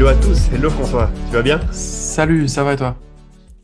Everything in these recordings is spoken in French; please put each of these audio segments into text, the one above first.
Hello à tous, hello François, tu vas bien? Salut, ça va et toi?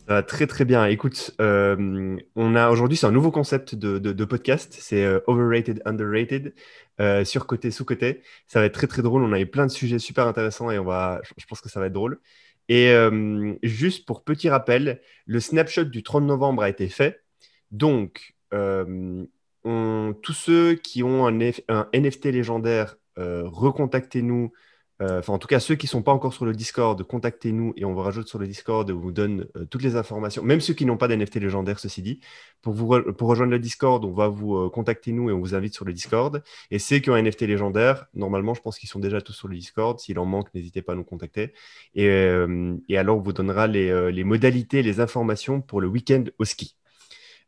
Ça va très très bien. Écoute, euh, on a aujourd'hui c'est un nouveau concept de, podcast, c'est euh, overrated, underrated, euh, surcoté, sous-côté. Ça va être très très drôle. On a eu plein de sujets super intéressants et on va, je pense que ça va être drôle. Et euh, juste pour petit rappel, le snapshot du 30 novembre a été fait. Donc, tous ceux qui ont un, un NFT légendaire, recontactez-nous enfin, en tout cas, ceux qui ne sont pas encore sur le Discord, contactez-nous et on vous rajoute sur le Discord et on vous donne euh, toutes les informations, même ceux qui n'ont pas d'NFT légendaire, ceci dit. Pour, rejoindre le Discord, on va vous euh, contacter nous et on vous invite sur le Discord. Et ceux qui ont un NFT légendaire, normalement, je pense qu'ils sont déjà tous sur le Discord. S'il en manque, n'hésitez pas à nous contacter. Et, alors, on vous donnera les, modalités, les informations pour le week-end au ski.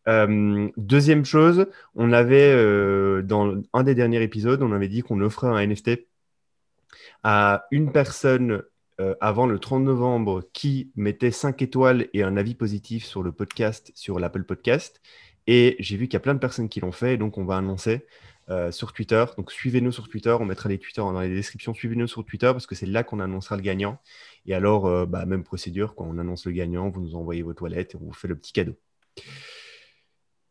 deuxième chose, on avait, dans un des derniers épisodes, on avait dit qu'on offrait un NFT à une personne euh, avant le 30 novembre qui mettait 5 étoiles et un avis positif sur le podcast, sur l'Apple Podcast. Et j'ai vu qu'il y a plein de personnes qui l'ont fait, donc on va annoncer euh, sur Twitter. Donc suivez-nous sur Twitter, on mettra les Twitter dans les descriptions. Suivez-nous sur Twitter parce que c'est là qu'on annoncera le gagnant. Et alors, euh, bah, même procédure, quand on annonce le gagnant, vous nous envoyez vos toilettes et on vous fait le petit cadeau.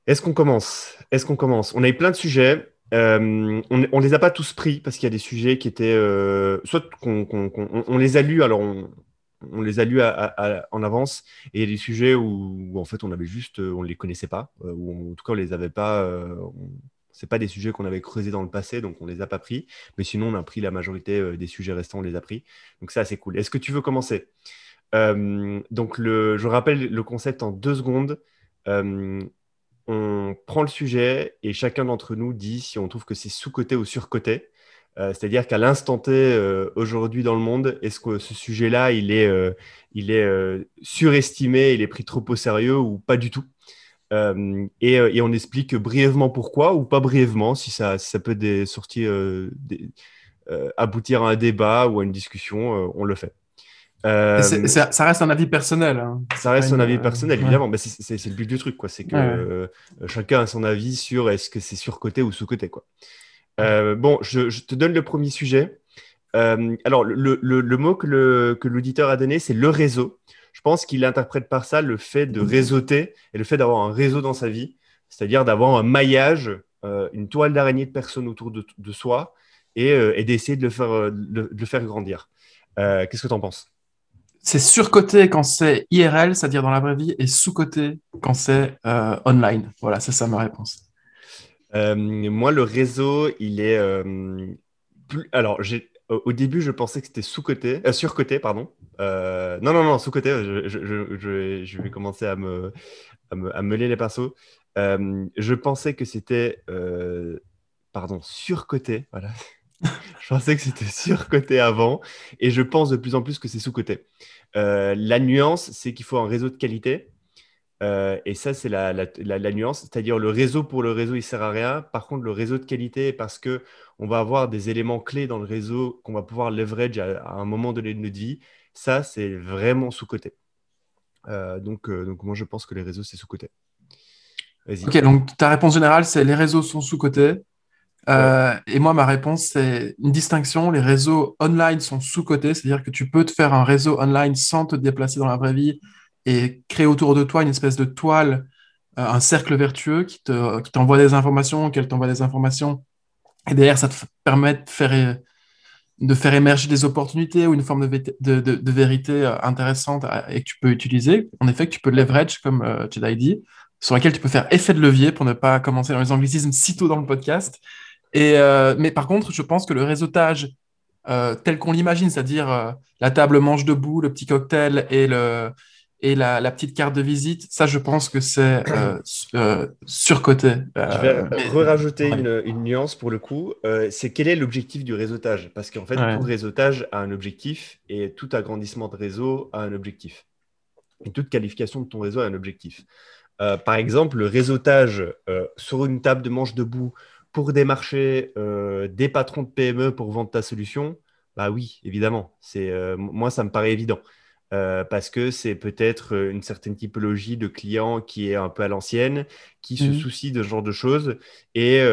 Est-ce qu'on commence? Est-ce qu'on commence? On a eu plein de sujets. Euh, on ne les a pas tous pris parce qu'il y a des sujets qui étaient. Euh, soit qu'on, on, les a lus, alors on, les a lus en avance, et il y a des sujets où, en fait on avait juste. On ne les connaissait pas, euh, ou en tout cas on les avait pas. c'est pas des sujets qu'on avait creusés dans le passé, donc on les a pas pris. Mais sinon, on a pris la majorité des sujets restants, on les a pris. Donc ça, c'est cool. Est-ce que tu veux commencer? Donc, le, je rappelle le concept en deux secondes on prend le sujet et chacun d'entre nous dit si on trouve que c'est sous-coté ou sur-coté. Euh, c'est-à-dire qu'à l'instant T, euh, aujourd'hui dans le monde, est-ce que ce sujet-là, il est, euh, est surestimé, il est pris trop au sérieux ou pas du tout? Et, on explique brièvement pourquoi ou pas brièvement, si ça, ça peut des aboutir à un débat ou à une discussion, on le fait. Euh, ça reste un avis personnel. Hein. Ça reste un avis personnel, évidemment. Mais c'est le but du truc, quoi. C'est que euh, chacun a son avis sur est-ce que c'est surcoté ou sous-coté, quoi. Euh, bon, je, te donne le premier sujet. alors, le, le, mot que l'auditeur a donné, c'est le réseau. Je pense qu'il interprète par ça le fait de réseauter et le fait d'avoir un réseau dans sa vie, c'est-à-dire d'avoir un maillage, une toile d'araignée de personnes autour de, de soi et, et d'essayer de, le faire, de, le faire grandir. Qu'est-ce que tu en penses? C'est surcoté quand c'est IRL, c'est-à-dire dans la vraie vie, et sous-coté quand c'est euh, online. Voilà, c'est ça ma réponse. Euh, moi, le réseau, il est euh. Alors, au début, je pensais que c'était sous-coté, surcoté, pardon. non, non, non, sous-coté. Je, vais commencer à me, à me, mêler les pinceaux. je pensais que c'était, pardon, surcoté. Voilà. je pensais que c'était surcoté avant, et je pense de plus en plus que c'est sous-coté. Euh, la nuance, c'est qu'il faut un réseau de qualité. Euh, et ça, c'est la, nuance. C'est-à-dire, le réseau pour le réseau, il sert à rien. Par contre, le réseau de qualité, parce que on va avoir des éléments clés dans le réseau qu'on va pouvoir leverage à, un moment donné de notre vie, ça, c'est vraiment sous-côté. Euh, donc, donc, moi, je pense que les réseaux, c'est sous-côté. Ok, donc ta réponse générale, c'est les réseaux sont sous-côté. Euh, et moi, ma réponse, c'est une distinction. Les réseaux online sont sous-cotés, c'est-à-dire que tu peux te faire un réseau online sans te déplacer dans la vraie vie et créer autour de toi une espèce de toile, euh, un cercle vertueux qui t'envoie des informations, qu'elle t'envoie des informations. Et derrière, ça te permet de faire, de faire émerger des opportunités ou une forme de, de, vérité euh, intéressante et que tu peux utiliser. En effet, tu peux leverage, comme tu l'as dit, sur laquelle tu peux faire effet de levier pour ne pas commencer dans les anglicismes si tôt dans le podcast. Euh, mais par contre, je pense que le réseautage euh, tel qu'on l'imagine, c'est-à-dire euh, la table mange debout, le petit cocktail et, le, et la, petite carte de visite, ça, je pense que c'est surcoté. je vais rajouter une, nuance pour le coup. c'est quel est l'objectif du réseautage? Parce qu'en fait, tout réseautage a un objectif et tout agrandissement de réseau a un objectif. Et toute qualification de ton réseau a un objectif. par exemple, le réseautage sur une table de manche debout pour démarcher euh, des patrons de PME pour vendre ta solution, bah oui, évidemment. C'est euh, moi, ça me paraît évident. Euh, parce que c'est peut-être une certaine typologie de client qui est un peu à l'ancienne, qui se mmh. soucie de ce genre de choses et,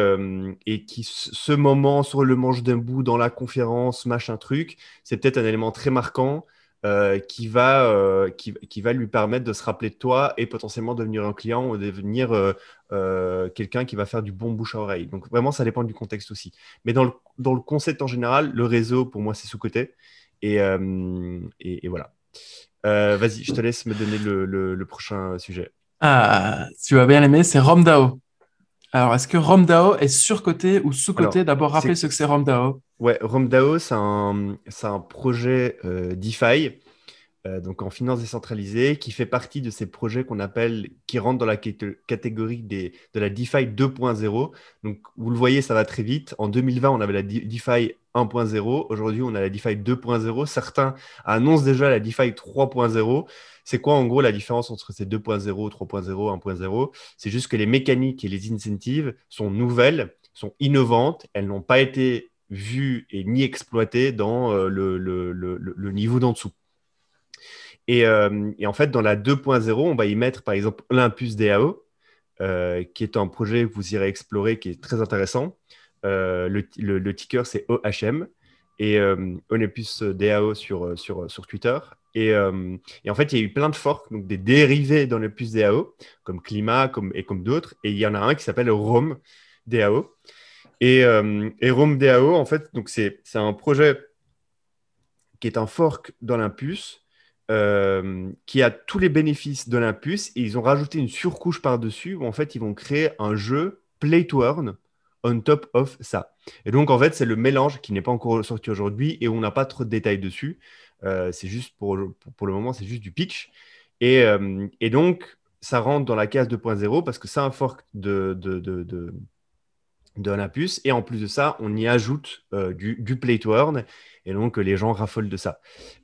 et qui, ce moment sur le manche d'un bout dans la conférence, machin truc, c'est peut-être un élément très marquant euh, qui, va, euh, qui, qui, va lui permettre de se rappeler de toi et potentiellement devenir un client ou devenir euh, quelqu'un qui va faire du bon bouche à oreille. Donc vraiment, ça dépend du contexte aussi. Mais dans le, dans le concept en général, le réseau, pour moi, c'est sous-côté. Et, et, voilà. Vas-y, je te laisse me donner le, le, prochain sujet. Ah, tu vas bien aimer, c'est RomDAO. Alors, est-ce que RomDAO est surcoté ou sous-coté? D'abord, rappelez ce que c'est RomDAO. Ouais, RomDAO, c'est un, un, projet euh, DeFi, euh, donc en finance décentralisée, qui fait partie de ces projets qu'on appelle, qui rentrent dans la catégorie des, de la DeFi 2.0. Donc, vous le voyez, ça va très vite. En 2020, on avait la DeFi 1.0. Aujourd'hui, on a la DeFi 2.0. Certains annoncent déjà la DeFi 3.0. C'est quoi en gros la différence entre ces 2.0, 3.0, 1.0 C'est juste que les mécaniques et les incentives sont nouvelles, sont innovantes, elles n'ont pas été vues et ni exploitées dans euh, le, niveau d'en dessous. Euh, et, en fait, dans la 2.0, on va y mettre par exemple Olympus DAO, euh, qui est un projet que vous irez explorer, qui est très intéressant. le, ticker, c'est OHM et Olympus DAO sur Twitter. Euh, et, en fait, il y a eu plein de forks, donc des dérivés dans le plus DAO, comme Climat comme, et comme d'autres. Et il y en a un qui s'appelle Rome DAO. Et, euh, et Rome DAO, en fait, c'est un projet qui est un fork d'Olympus, euh, qui a tous les bénéfices d'Olympus. Et ils ont rajouté une surcouche par-dessus où en fait, ils vont créer un jeu play to earn on top of ça. Et donc, en fait, c'est le mélange qui n'est pas encore sorti aujourd'hui et on n'a pas trop de détails dessus. Euh, c'est juste pour, le moment, c'est juste du pitch. Et, euh, donc, ça rentre dans la case 2.0 parce que c'est un fork de, de, de, de Et en plus de ça, on y ajoute euh, du, du play to earn. Et donc, les gens raffolent de ça.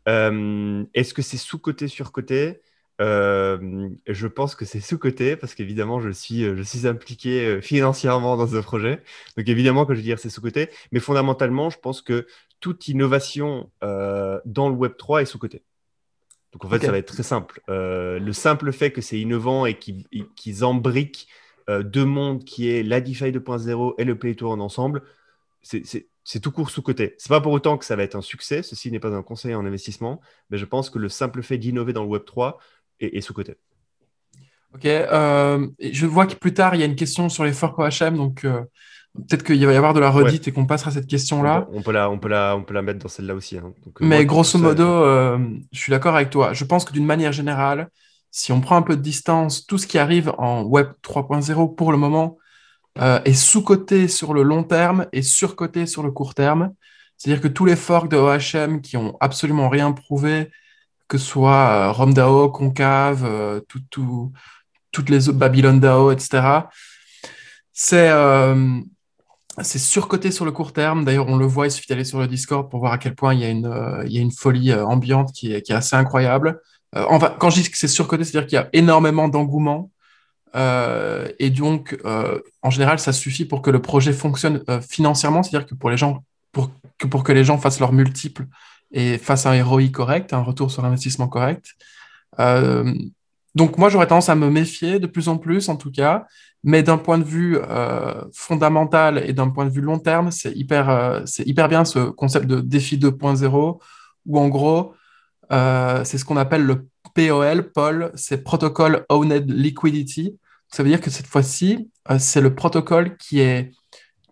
Est-ce que c'est sous-côté, sur-côté je pense que c'est sous-côté parce qu'évidemment, je suis, je suis impliqué financièrement dans ce projet. Donc, évidemment que je veux dire c'est sous-côté. Mais fondamentalement, je pense que toute innovation euh, dans le Web 3 est sous-côté. Donc en fait, ça va être très simple. Euh, le simple fait que c'est innovant et qu'ils embriquent euh, deux mondes qui est la DeFi 2.0 et le Play Tour en ensemble, c'est tout court sous-côté. C'est pas pour autant que ça va être un succès. Ceci n'est pas un conseil en investissement, mais je pense que le simple fait d'innover dans le Web 3 est, est sous-côté. Ok. je vois que plus tard, il y a une question sur les forks OHM. Donc, Peut-être qu'il va y avoir de la redite et qu'on passera cette question-là. On, peut la, on, peut la, on peut la mettre dans celle-là aussi. Hein. Euh, Mais grosso modo, euh, je suis d'accord avec toi. Je pense que d'une manière générale, si on prend un peu de distance, tout ce qui arrive en Web 3.0 pour le moment euh, est sous-coté sur le long terme et sur-coté sur le court terme. C'est-à-dire que tous les forks de OHM qui ont absolument rien prouvé, que ce soit RomDAO, Concave, tout, toutes les autres Babylon DAO, etc., c'est c'est surcoté sur le court terme. D'ailleurs, on le voit, il suffit d'aller sur le Discord pour voir à quel point il y a une, euh, folie euh, ambiante qui est, assez incroyable. Euh, quand je dis que c'est surcoté, c'est-à-dire qu'il y a énormément d'engouement. et donc, en général, ça suffit pour que le projet fonctionne financièrement, c'est-à-dire que pour les gens, que, pour que les gens fassent leur multiple et fassent un ROI correct, un retour sur investissement correct. donc, moi, j'aurais tendance à me méfier de plus en plus, en tout cas. Mais d'un point de vue euh, fondamental et d'un point de vue long terme, c'est hyper, euh, c'est hyper bien ce concept de défi 2.0, où en gros, euh, c'est ce qu'on appelle le POL, POL, c'est Protocol Owned Liquidity. Ça veut dire que cette fois-ci, c'est le protocole qui est,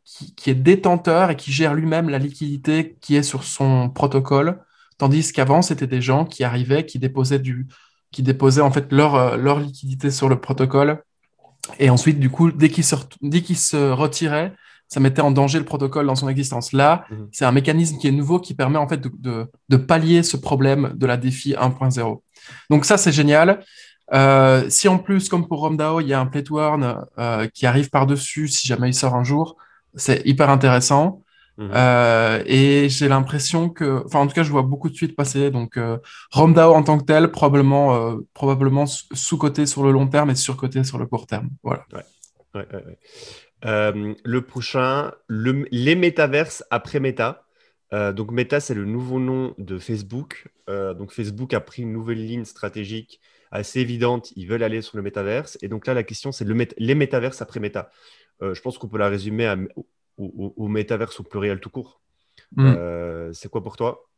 qui, qui, est détenteur et qui gère lui-même la liquidité qui est sur son protocole, tandis qu'avant, c'était des gens qui arrivaient, qui déposaient, du, qui déposaient en fait leur, leur liquidité sur le protocole et ensuite, du coup, dès qu'il se, se retirait, ça mettait en danger le protocole dans son existence. Là, mhm. c'est un mécanisme qui est nouveau qui permet en fait de, pallier ce problème de la défi 1.0. Donc ça, c'est génial. Euh, si en plus, comme pour RomDAO, il y a un play to earn euh, qui arrive par-dessus, si jamais il sort un jour, c'est hyper intéressant. Mhm. Euh, et j'ai l'impression que, enfin en tout cas, je vois beaucoup de suites passer. Donc, euh, Romdao en tant que tel, probablement, euh, probablement sous-côté sur le long terme et sur-côté sur le court terme. Voilà. le prochain, les métaverses après méta. donc Meta, c'est le nouveau nom de Facebook. donc Facebook a pris une nouvelle ligne stratégique assez évidente. Ils veulent aller sur le métaverse. Et donc là, la question, c'est le les métaverses après Meta. je pense qu'on peut la résumer au, au, métaverse au pluriel tout court. Hmm. c'est quoi pour toi?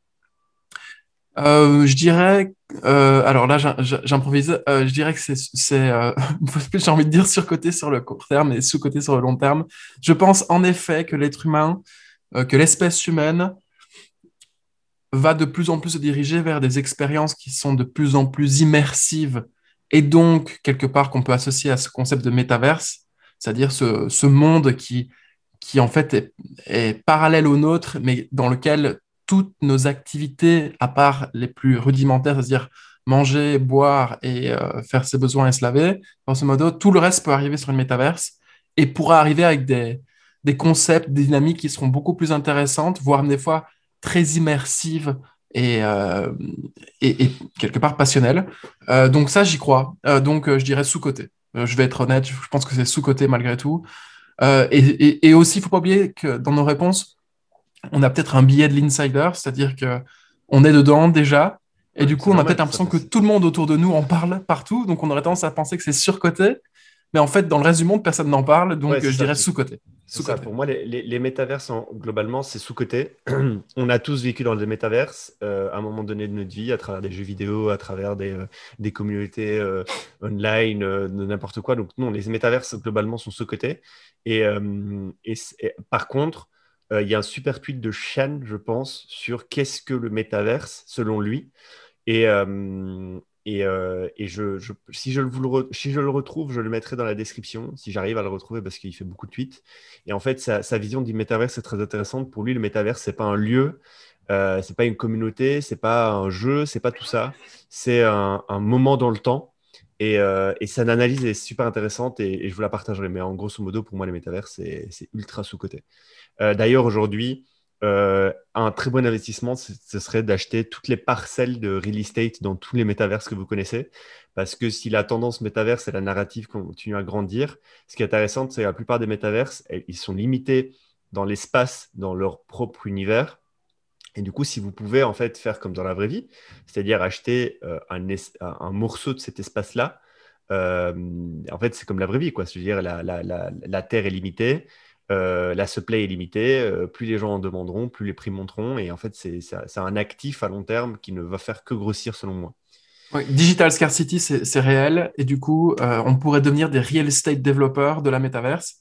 Euh, je dirais, euh, alors là j'improvise, euh, je dirais que c'est, j'ai envie de dire surcoté sur le court terme et sous-côté sur le long terme. Je pense en effet que l'être humain, que l'espèce humaine va de plus en plus se diriger vers des expériences qui sont de plus en plus immersives et donc quelque part qu'on peut associer à ce concept de métaverse, c'est-à-dire ce, ce, monde qui, qui en fait est, parallèle au nôtre, mais dans lequel toutes nos activités, à part les plus rudimentaires, c'est-à-dire manger, boire et euh, faire ses besoins et se laver, ce modo, tout le reste peut arriver sur une métaverse et pourra arriver avec des, concepts, des dynamiques qui seront beaucoup plus intéressantes, voire des fois très immersives et, euh, quelque part passionnelles. Euh, donc ça, j'y crois. donc je dirais sous-côté. je vais être honnête, je pense que c'est sous-côté malgré tout. Et, et aussi, il ne faut pas oublier que dans nos réponses, on a peut-être un billet de l'insider, c'est-à-dire que on est dedans déjà, et du coup, on a peut-être l'impression que tout le monde autour de nous en parle partout, donc on aurait tendance à penser que c'est surcoté, mais en fait, dans le reste du monde, personne n'en parle, donc je dirais sous-coté. Pour moi, les, les, métaverses, globalement, c'est sous-coté. on a tous vécu dans des métaverses euh, à un moment donné de notre vie, à travers des jeux vidéo, à travers des, euh, des communautés euh, online, de n'importe quoi. Donc, non, les métaverses, globalement, sont sous-cotés. Et, et, par contre, il y a un super tweet de Shan, je pense, sur qu'est-ce que le métaverse, selon lui. Et, et, si, je le, le retrouve, je le mettrai dans la description, si j'arrive à le retrouver, parce qu'il fait beaucoup de tweets. Et en fait, sa, vision du métaverse est très intéressante. Pour lui, le métaverse, c'est pas un lieu, euh, c'est pas une communauté, c'est pas un jeu, c'est pas tout ça. C'est un, moment dans le temps. Et, euh, son analyse est super intéressante et, je vous la partagerai. Mais en grosso modo, pour moi, les métaverses, c'est ultra sous-côté. Euh, d'ailleurs, aujourd'hui, euh, un très bon investissement, ce serait d'acheter toutes les parcelles de real estate dans tous les métaverses que vous connaissez. Parce que si la tendance métaverse et la narrative continuent à grandir, ce qui est intéressant, c'est que la plupart des métaverses, ils sont limités dans l'espace, dans leur propre univers. Et du coup, si vous pouvez en fait faire comme dans la vraie vie, c'est-à-dire acheter euh, un, morceau de cet espace-là, en fait, c'est comme la vraie vie, quoi. C'est-à-dire la, la, Terre est limitée, euh, la supply est limitée, euh, plus les gens en demanderont, plus les prix monteront. Et en fait, c'est un actif à long terme qui ne va faire que grossir selon moi. digital scarcity, c'est réel. Et du coup, euh, on pourrait devenir des real estate developers de la métaverse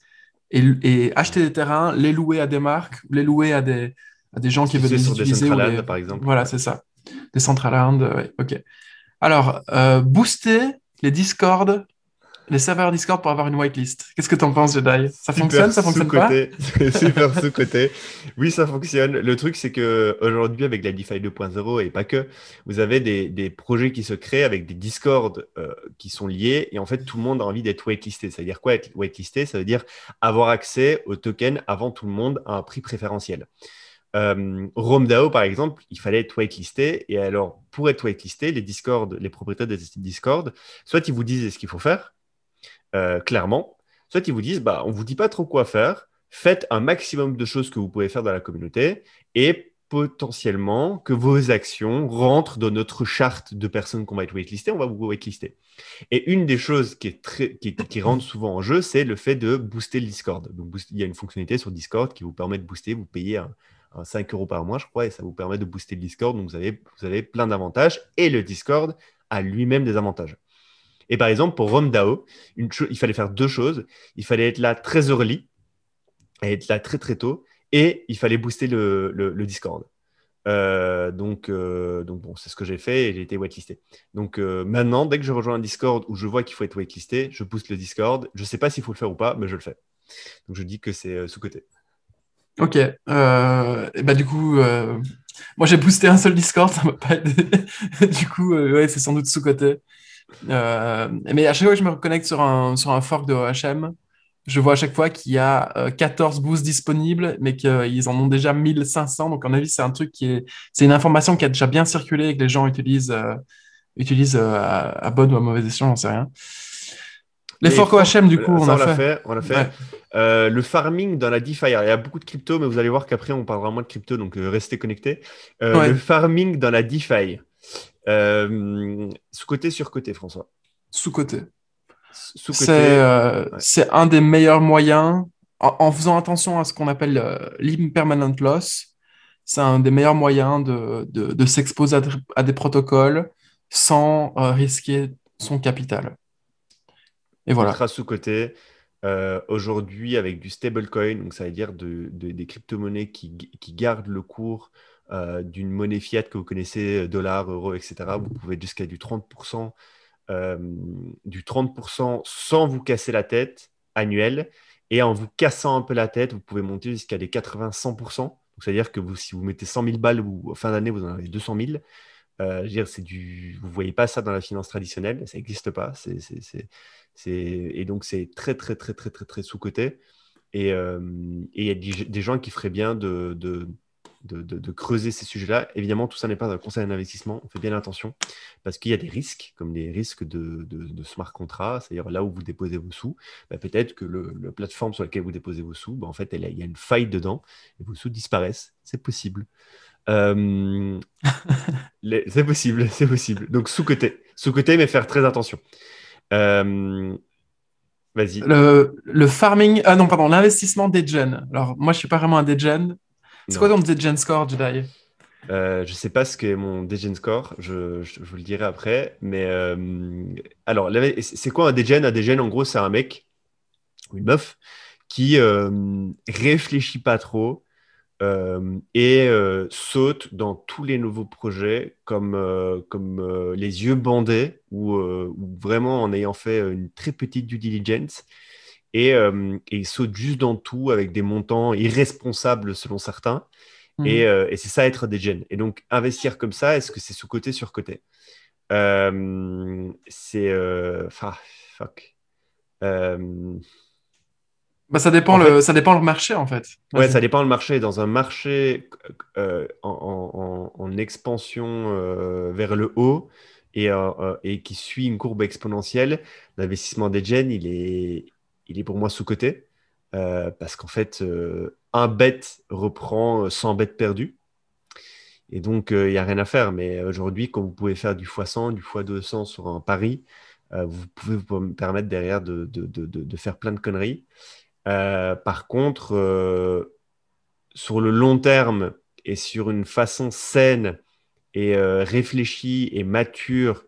et, acheter des terrains, les louer à des marques, les louer à des, à des gens qui veulent les utiliser. Des par exemple. Voilà, c'est ça. Des central ok. Alors, booster les Discord les serveurs Discord pour avoir une whitelist. Qu'est-ce que tu en penses, Jedi? Ça fonctionne, ça fonctionne pas? Super sous-côté. Oui, ça fonctionne. Le truc, c'est que aujourd'hui, avec la DeFi 2.0 et pas que, vous avez des, des, projets qui se créent avec des Discord euh, qui sont liés et en fait, tout le monde a envie d'être whitelisté. Ça veut dire quoi être whitelisté? Ça veut dire avoir accès au token avant tout le monde à un prix préférentiel. Euh, RomeDAO, par exemple, il fallait être whitelisté. Et alors, pour être whitelisté, les Discord, les propriétaires des Discord, soit ils vous disent ce qu'il faut faire, euh, clairement. Soit ils vous disent, bah, on ne vous dit pas trop quoi faire, faites un maximum de choses que vous pouvez faire dans la communauté et potentiellement que vos actions rentrent dans notre charte de personnes qu'on va être waitlistées, on va vous waitlister. Et une des choses qui, est rentre souvent en jeu, c'est le fait de booster le Discord. Donc, il y a une fonctionnalité sur Discord qui vous permet de booster, vous payez un, 5 euros par mois, je crois, et ça vous permet de booster le Discord. Donc, vous avez, vous avez plein d'avantages. Et le Discord a lui-même des avantages. Et par exemple, pour RomDAO, il fallait faire deux choses. Il fallait être là très early, être là très très tôt, et il fallait booster le, Discord. Euh, donc, euh, donc bon, c'est ce que j'ai fait et j'ai été whitelisté. Donc euh, maintenant, dès que je rejoins un Discord où je vois qu'il faut être whitelisté, je booste le Discord. Je ne sais pas s'il faut le faire ou pas, mais je le fais. Donc je dis que c'est sous-côté. Ok. bah, du coup, moi j'ai boosté un seul Discord, du coup, ouais, c'est sans doute sous-côté. Euh, mais à chaque fois que je me reconnecte sur un, sur un fork de OHM, je vois à chaque fois qu'il y a 14 euh, boosts disponibles, mais qu'ils en ont déjà 1500. Donc, en avis, c'est un truc qui est. C'est une information qui a déjà bien circulé et que les gens utilisent, euh, utilisent à, bonne ou à mauvaise escient, j'en sais rien. Les forks OHM, du coup, on, a fait. On l'a fait. le farming dans la DeFi. il y a beaucoup de crypto, mais vous allez voir qu'après, on parlera moins de crypto, donc restez connectés. Le farming dans la DeFi. Sous-côté, sur-côté, François Sous-côté. C'est un des meilleurs moyens, en, faisant attention à ce qu'on appelle l'impermanent loss, c'est un des meilleurs moyens de, de, s'exposer à, des protocoles sans risquer son capital. Et voilà. Ultra sous-côté. Euh, aujourd'hui, avec du stablecoin, donc ça veut dire de, des crypto-monnaies qui, qui, gardent le cours euh, d'une monnaie fiat que vous connaissez, dollar, euro, etc., vous pouvez jusqu'à du 30%, euh, du 30% sans vous casser la tête annuel. Et en vous cassant un peu la tête, vous pouvez monter jusqu'à des 80-100%. C'est-à-dire que vous, si vous mettez 100 000 balles ou fin d'année, vous en avez 200 000. Euh, dire, c'est du, vous voyez pas ça dans la finance traditionnelle, ça n'existe pas. C'est, c'est, c'est, et donc c'est très très très très très très sous coté. Et euh, il y a des gens qui feraient bien de, de, creuser ces sujets-là. Évidemment, tout ça n'est pas un conseil d'investissement. On fait bien attention parce qu'il y a des risques, comme des risques de, smart contract, c'est-à-dire là où vous déposez vos sous, bah, peut-être que le, la plateforme sur laquelle vous déposez vos sous, bah, en fait, il y a une faille dedans et vos sous disparaissent. C'est possible. Euh, c'est possible, c'est possible. Donc sous-côté, sous-côté, mais faire très attention. Euh, vas-y. Le, farming, ah non, pardon, l'investissement des gens. Alors moi, je suis pas vraiment un degen. C'est quoi ton degen score, Jedi? Euh, je sais pas ce qu'est mon degen score, je, vous le dirai après. Mais alors, c'est quoi un degen Un degen, en gros, c'est un mec ou une meuf qui réfléchit pas trop, euh, et euh, saute dans tous les nouveaux projets comme, euh, comme les yeux bandés ou, vraiment en ayant fait une très petite due diligence et, et, saute juste dans tout avec des montants irresponsables selon certains. Mmh. Et, et c'est ça être des gens. Et donc investir comme ça, est-ce que c'est sous-côté, sur-côté? C'est... Enfin, fuck. Bah, ça, dépend le, ça dépend le marché, en fait. Ouais, ça dépend le marché. Dans un marché euh, en, en, expansion euh, vers le haut et, euh, et, qui suit une courbe exponentielle, l'investissement des gens, il est, il est pour moi sous-coté. parce qu'en fait, un bet reprend 100 bêtes perdues. Et donc, il n'y a rien à faire. Mais aujourd'hui, quand vous pouvez faire du x100, du x200 sur un pari, vous pouvez vous permettre derrière de, faire plein de conneries. Euh, par contre, euh, sur le long terme et sur une façon saine et euh, réfléchie et mature,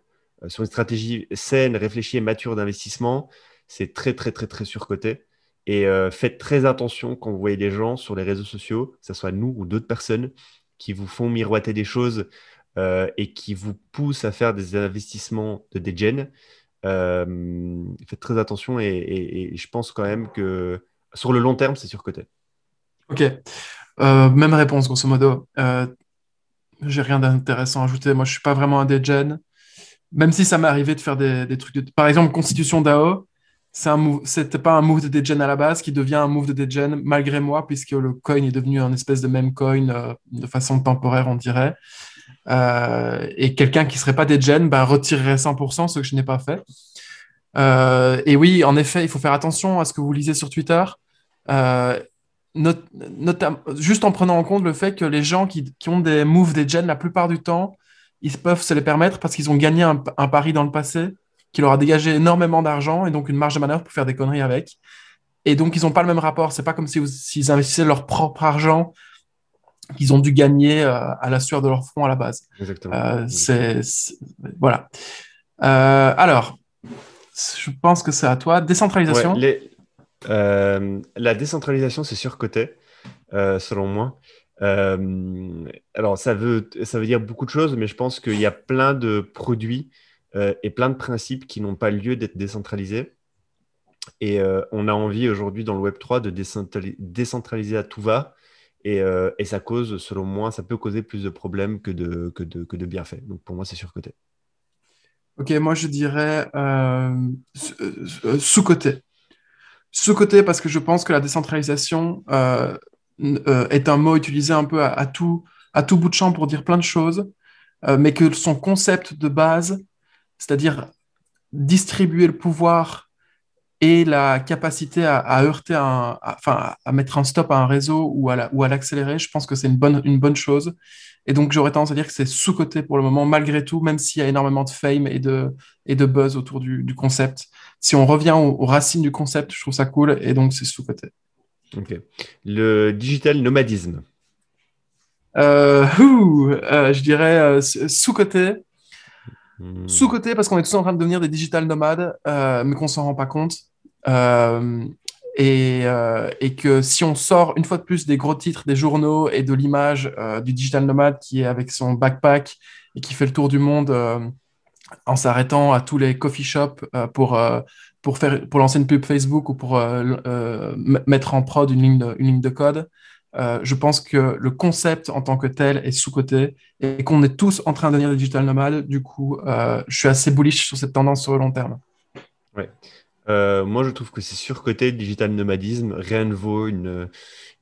sur une stratégie saine, réfléchie et mature d'investissement, c'est très, très, très, très surcoté. Et faites très attention quand vous voyez des gens sur les réseaux sociaux, que ce soit nous ou d'autres personnes, qui vous font miroiter des choses et qui vous poussent à faire des investissements de degen. Euh, faites très attention et, je pense quand même que sur le long terme, c'est surcoté. Ok. Euh, même réponse, grosso modo. Euh, j'ai rien d'intéressant à ajouter. Moi, je suis pas vraiment un degen. Même si ça m'est arrivé de faire des, trucs. De... Par exemple, Constitution DAO, c'était pas un move de degen à la base qui devient un move de degen malgré moi, puisque le coin est devenu un espèce de même coin de façon temporaire, on dirait. Euh, et quelqu'un qui serait pas des gens bah, retirerait 100%, ce que je n'ai pas fait. Euh, et oui, en effet, il faut faire attention à ce que vous lisez sur Twitter. Euh, juste en prenant en compte le fait que les gens qui, ont des moves des gens, la plupart du temps, ils peuvent se les permettre parce qu'ils ont gagné un, pari dans le passé qui leur a dégagé énormément d'argent et donc une marge de manœuvre pour faire des conneries avec. Et donc, ils n'ont pas le même rapport. C'est pas comme s'ils si investissaient leur propre argent qu'ils ont dû gagner euh, à la sueur de leur front à la base. Exactement. Euh, c'est, voilà. Euh, alors, je pense que c'est à toi. Décentralisation. la décentralisation, c'est surcoté, selon moi. alors, ça veut, ça veut dire beaucoup de choses, mais je pense qu'il y a plein de produits et plein de principes qui n'ont pas lieu d'être décentralisés. Et on a envie aujourd'hui dans le Web 3 de décentraliser à tout va euh, et, ça cause, selon moi, ça peut causer plus de problèmes que de, bienfaits. Donc pour moi, c'est surcoté. Ok, moi je dirais euh, euh, sous-côté. Sous-côté parce que je pense que la décentralisation est un mot utilisé un peu à tout bout de champ pour dire plein de choses, mais que son concept de base, c'est-à-dire distribuer le pouvoir et la capacité à, heurter, un, enfin, à mettre un stop à un réseau ou à, ou à l'accélérer, je pense que c'est une bonne, une bonne chose. Et donc, j'aurais tendance à dire que c'est sous-côté pour le moment, malgré tout, même s'il y a énormément de fame et de, et de buzz autour du, du concept. Si on revient aux, racines du concept, je trouve ça cool, et donc c'est sous-côté. Ok. Le digital nomadisme. Euh, euh, je dirais euh, sous-côté. Hmm. Sous-côté parce qu'on est tous en train de devenir des digital nomades, mais qu'on s'en rend pas compte. Et, et, que si on sort une fois de plus des gros titres des journaux et de l'image du digital nomade qui est avec son backpack et qui fait le tour du monde en s'arrêtant à tous les coffee shops pour, pour, faire, pour lancer une pub Facebook ou pour mettre en prod une ligne une ligne de code, euh, je pense que le concept en tant que tel est sous-coté et qu'on est tous en train de devenir des digital nomades. Du coup, euh, je suis assez bullish sur cette tendance sur le long terme. Ouais. Euh, moi, je trouve que c'est surcoté le digital nomadisme. Rien ne vaut une,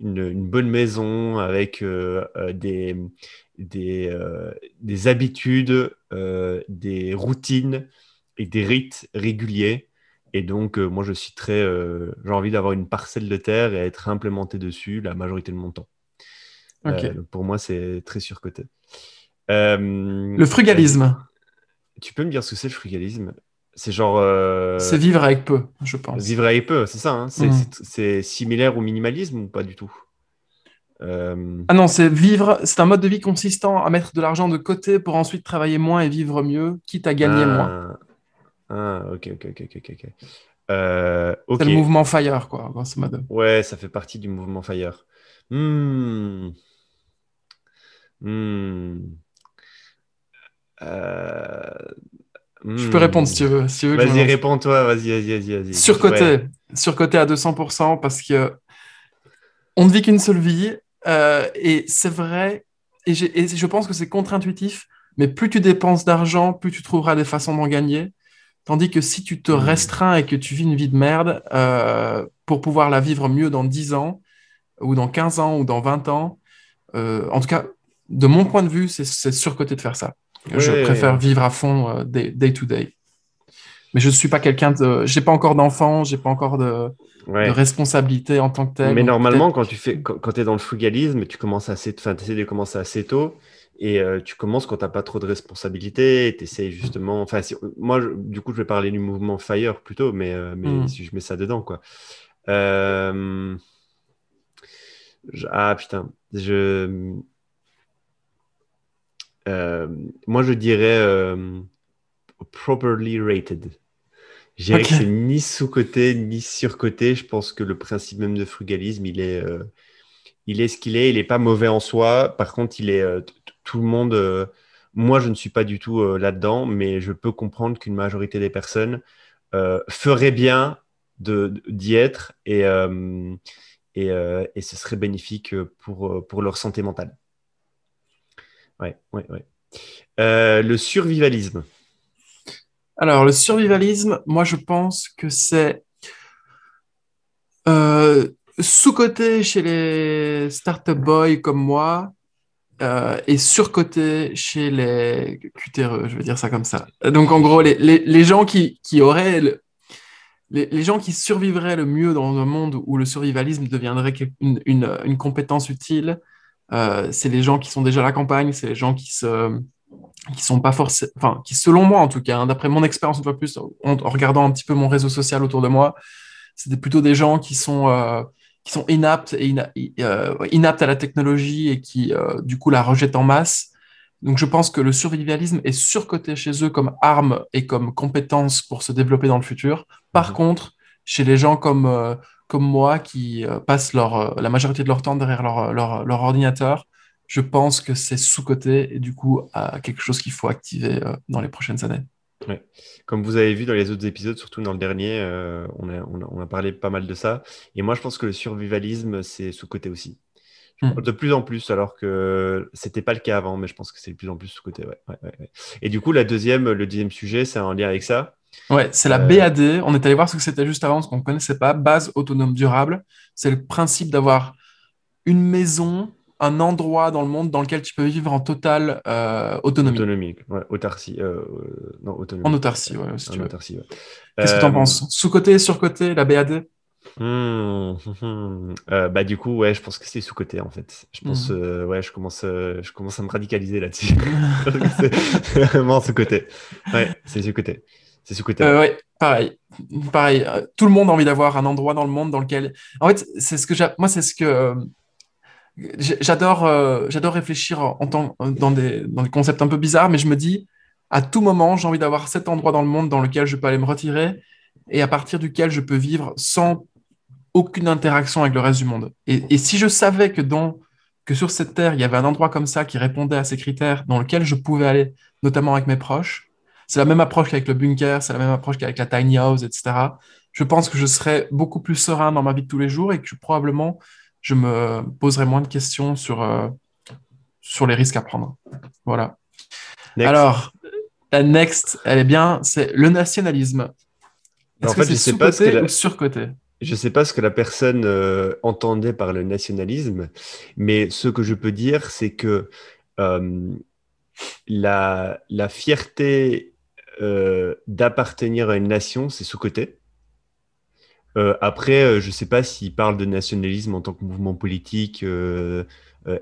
une, bonne maison avec des, des, des, habitudes, des routines et des rites réguliers. Et donc, euh, moi, je suis très. Euh, j'ai envie d'avoir une parcelle de terre et être implémenté dessus la majorité de mon temps. Euh, pour moi, c'est très surcoté. le frugalisme. Tu peux me dire ce que c'est le frugalisme? C'est genre. C'est vivre avec peu, je pense. Vivre avec peu, c'est ça. Hein mm. c'est similaire au minimalisme ou pas du tout? Ah non, c'est vivre. C'est un mode de vie consistant à mettre de l'argent de côté pour ensuite travailler moins et vivre mieux, quitte à gagner ah. moins. Ah, ok, ok, ok, ok, ok. Euh, c'est le mouvement Fire, quoi, grosso modo. Ouais, ça fait partie du mouvement Fire. Hmm. Hmm. Euh... Je peux répondre si tu veux. Si vas-y, réponds-toi, vas-y, vas-y, vas-y. Vas surcoté, surcoté à 200% parce que on ne vit qu'une seule vie euh, et c'est vrai, et, et, je pense que c'est contre-intuitif, mais plus tu dépenses d'argent, plus tu trouveras des façons d'en gagner. Tandis que si tu te mmh. restreins et que tu vis une vie de merde, euh, pour pouvoir la vivre mieux dans 10 ans, ou dans 15 ans, ou dans 20 ans, euh, en tout cas, de mon point de vue, c'est surcoté de faire ça. Je préfère vivre à fond euh, day, to day. Mais je ne suis pas quelqu'un de. J'ai pas encore d'enfant, j'ai pas encore de, responsabilité en tant que tel. Mais normalement, quand tu fais, quand, es dans le frugalisme, tu commences assez, enfin, essaies de commencer assez tôt. Et euh, tu commences quand tu n'as pas trop de responsabilités, tu essaies justement. Enfin, moi, du coup, je vais parler du mouvement Fire plutôt, mais, euh, mais hmm. si je mets ça dedans, quoi. Euh, ah putain, je. moi, je dirais properly rated. Je dirais que c'est ni sous-côté, ni sur-côté. Je pense que le principe même de frugalisme, il est, il est ce qu'il est. Il n'est pas mauvais en soi. Par contre, il est tout le monde, euh, moi je ne suis pas du tout euh, là-dedans, mais je peux comprendre qu'une majorité des personnes euh, feraient bien d'y être et, et, et, ce serait bénéfique pour, pour leur santé mentale. Ouais, ouais, ouais. le survivalisme. Alors, le survivalisme, moi je pense que c'est sous-côté chez les startup boys comme moi, euh, est surcoté chez les cutéreux, je vais dire ça comme ça. Donc en gros, les, les, gens qui, qui auraient... les, les, gens qui survivraient le mieux dans un monde où le survivalisme deviendrait une, une, une compétence utile, euh, c'est les gens qui sont déjà à la campagne, c'est les gens qui se qui sont pas forcément, enfin, qui selon moi en tout cas, hein, d'après mon expérience une fois plus, en, regardant un petit peu mon réseau social autour de moi, c'était plutôt des gens qui sont euh, qui sont inaptes, et euh, inaptes à la technologie et qui, euh, du coup, la rejettent en masse. Donc, je pense que le survivalisme est surcoté chez eux comme arme et comme compétence pour se développer dans le futur. Par mhm. contre, chez les gens comme, euh, comme moi qui passent leur, la majorité de leur temps derrière leur, leur, leur ordinateur, je pense que c'est sous-coté et du coup quelque chose qu'il faut activer dans les prochaines années. Comme vous avez vu dans les autres épisodes, surtout dans le dernier, euh, on, a, parlé pas mal de ça. Et moi, je pense que le survivalisme, c'est sous-côté aussi. Hmm. De plus en plus, alors que c'était pas le cas avant, mais je pense que c'est de plus en plus sous-côté. Et du coup, la deuxième, le deuxième sujet, c'est en lien avec ça. Ouais, c'est la euh, BAD. On est allé voir ce que c'était juste avant, ce qu'on ne connaissait pas. Base autonome durable. C'est le principe d'avoir une maison un endroit dans le monde dans lequel tu peux vivre en totale autonomie. Autonomie, ouais, autarcie. non, autonomie. En autarcie, ouais, si. Autarcie, ouais. Qu'est-ce que tu en penses? Sous-côté, sur-côté, la BAD Hmm. Euh, bah du coup ouais je pense que c'est sous côté en fait je pense Hmm. euh, ouais je commence euh, je commence à me radicaliser là-dessus c'est vraiment sous côté ouais c'est sous côté c'est sous côté Euh, ouais, pareil. Pareil. Euh, Tout le monde a envie d'avoir un endroit dans le monde dans lequel. En fait, c'est ce que moi, c'est ce que euh, j'adore. euh, j'adore réfléchir en tant dans des dans des concepts un peu bizarres, mais je me dis à tout moment, j'ai envie d'avoir cet endroit dans le monde dans lequel je peux aller me retirer et à partir duquel je peux vivre sans aucune interaction avec le reste du monde. Et, et si je savais que dans que sur cette terre, il y avait un endroit comme ça qui répondait à ces critères, dans lequel je pouvais aller, notamment avec mes proches, c'est la même approche qu'avec le bunker, c'est la même approche qu'avec la tiny house, etc. Je pense que je serais beaucoup plus serein dans ma vie de tous les jours et que probablement je me poserais moins de questions sur, euh, sur les risques à prendre. Voilà. Next. Alors, la next, elle est bien, c'est le nationalisme. Est-ce que c'est sais pas ce sous-côté que la- ou surcoté? Je ne sais pas ce que la personne euh, entendait par le nationalisme, mais ce que je peux dire, c'est que euh, la, la fierté euh, d'appartenir à une nation, c'est sous-côté. Euh, après, euh, je ne sais pas s'il parle de nationalisme en tant que mouvement politique euh,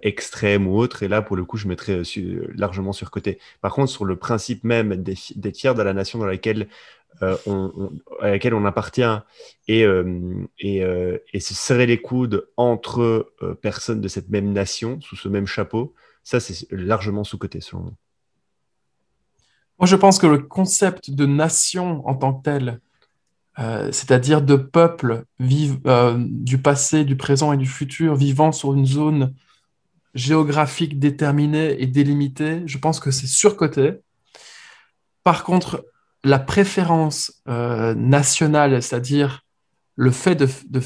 extrême ou autre, et là, pour le coup, je mettrais largement sur côté. Par contre, sur le principe même d'être fi- d'être fier de la nation à laquelle on appartient et, se serrer les coudes entre personnes de cette même nation, sous ce même chapeau, ça, c'est largement sous-côté, selon moi. Moi, je pense que le concept de nation en tant que tel, euh, c'est-à-dire de peuple vive, euh, du passé, du présent et du futur vivant sur une zone géographique déterminée et délimitée, je pense que c'est surcoté. Par contre, la préférence euh, nationale, c'est-à-dire le fait de, de,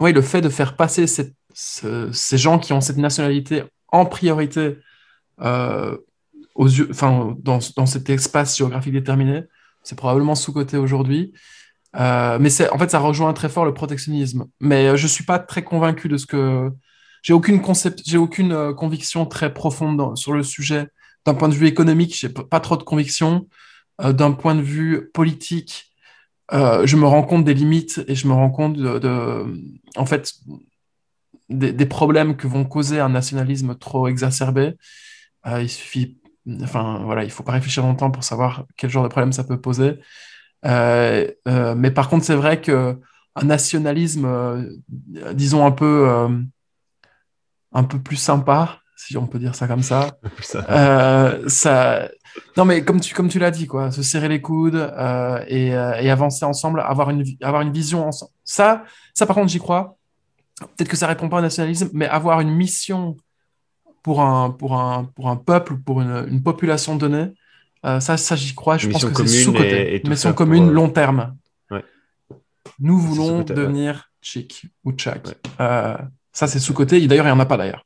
oui, le faire passer ces gens qui ont cette nationalité en priorité aux yeux, dans cet espace géographique déterminé, c'est probablement sous-coté aujourd'hui. Euh, mais en fait, ça rejoint très fort le protectionnisme. Mais euh, je suis pas très convaincu de ce que. J'ai aucune concept, aucune euh, conviction très profonde sur le sujet. D'un point de vue économique, j'ai pas trop de conviction. D'un point de vue politique, je me rends compte des limites et je me rends compte de, en fait, des, des problèmes que vont causer un nationalisme trop exacerbé. Il suffit, enfin voilà, il faut pas réfléchir longtemps pour savoir quel genre de problème ça peut poser. Euh, euh, mais par contre, c'est vrai que un nationalisme, euh, disons un peu, un peu plus sympa, si on peut dire ça comme ça, Ça. non mais comme tu comme tu l'as dit quoi, se serrer les coudes et, et avancer ensemble, avoir une avoir une vision ensemble. Ça, ça par contre j'y crois. Peut-être que ça répond pas au nationalisme, mais avoir une mission pour un pour un pour un peuple, pour une, une population donnée, euh, ça ça j'y crois. Je pense que c'est commune sous-côté. mission faire pour, commune euh, long terme. Ouais. Nous voulons devenir chic ou tchak. Ouais. Euh, ça c'est sous-côté. D'ailleurs il y en a pas d'ailleurs.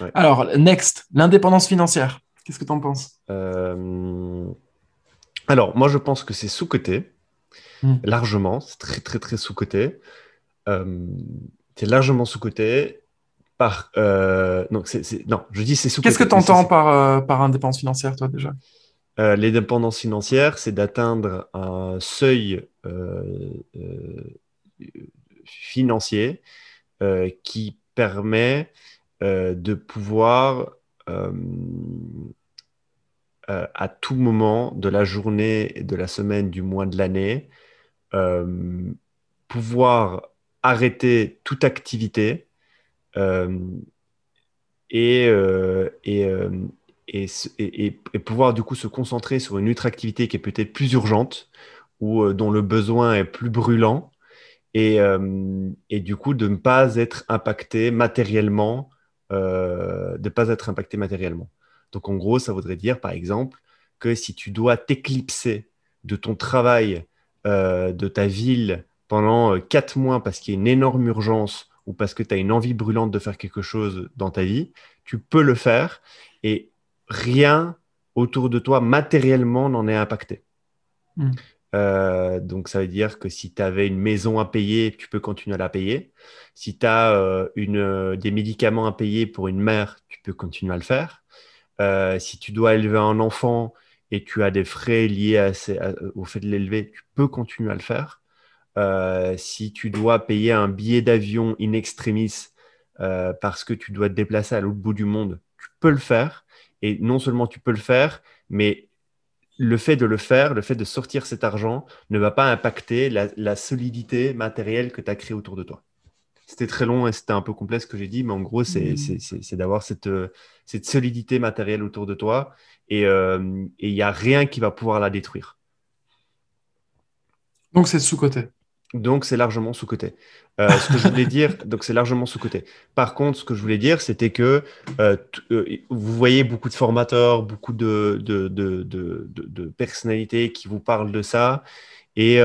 Ouais. Alors next, l'indépendance financière. Qu'est-ce que tu en penses? Euh, Alors, moi, je pense que c'est sous-côté, Hmm. largement. C'est très, très, très sous-côté. C'est largement sous-côté. Par, euh, non, je dis c'est sous-côté. Qu'est-ce que tu entends par, euh, par indépendance financière, toi, déjà? Euh, l'indépendance financière, c'est d'atteindre un seuil euh, euh, financier euh, qui permet euh, de pouvoir, euh, euh, à tout moment de la journée, de la semaine, du mois, de l'année, euh, pouvoir arrêter toute activité et, euh, et, euh, et, et- et- pouvoir du coup se concentrer sur une autre activité qui est peut-être plus urgente ou euh, dont le besoin est plus brûlant et, euh, et du coup de ne pas être impacté matériellement, euh, de ne pas être impacté matériellement. Donc en gros, ça voudrait dire par exemple que si tu dois t'éclipser de ton travail, euh, de ta ville pendant euh, quatre mois parce qu'il y a une énorme urgence ou parce que tu as une envie brûlante de faire quelque chose dans ta vie, tu peux le faire et rien autour de toi matériellement n'en est impacté. Mm. donc, ça veut dire que si tu avais une maison à payer, tu peux continuer à la payer. Si tu as une, des médicaments à payer pour une mère, tu peux continuer à le faire. si tu dois élever un enfant et tu as des frais liés au fait de l'élever, tu peux continuer à le faire. Si tu dois payer un billet d'avion in extremis parce que tu dois te déplacer à l'autre bout du monde, tu peux le faire. Et non seulement tu peux le faire, mais le fait de le faire, le fait de sortir cet argent ne va pas impacter la, solidité matérielle que tu as créée autour de toi. C'était très long et c'était un peu complexe ce que j'ai dit, mais en gros, c'est mmh. d'avoir cette, cette, solidité matérielle autour de toi et euh, il n'y a rien qui va pouvoir la détruire. Donc c'est sous-côté. Donc c'est largement sous-côté. Euh, ce que je voulais dire, donc c'est largement sous-côté. Par contre, ce que je voulais dire, c'était que euh, vous voyez beaucoup de formateurs, beaucoup de, de, de, de personnalités qui vous parlent de ça. Et,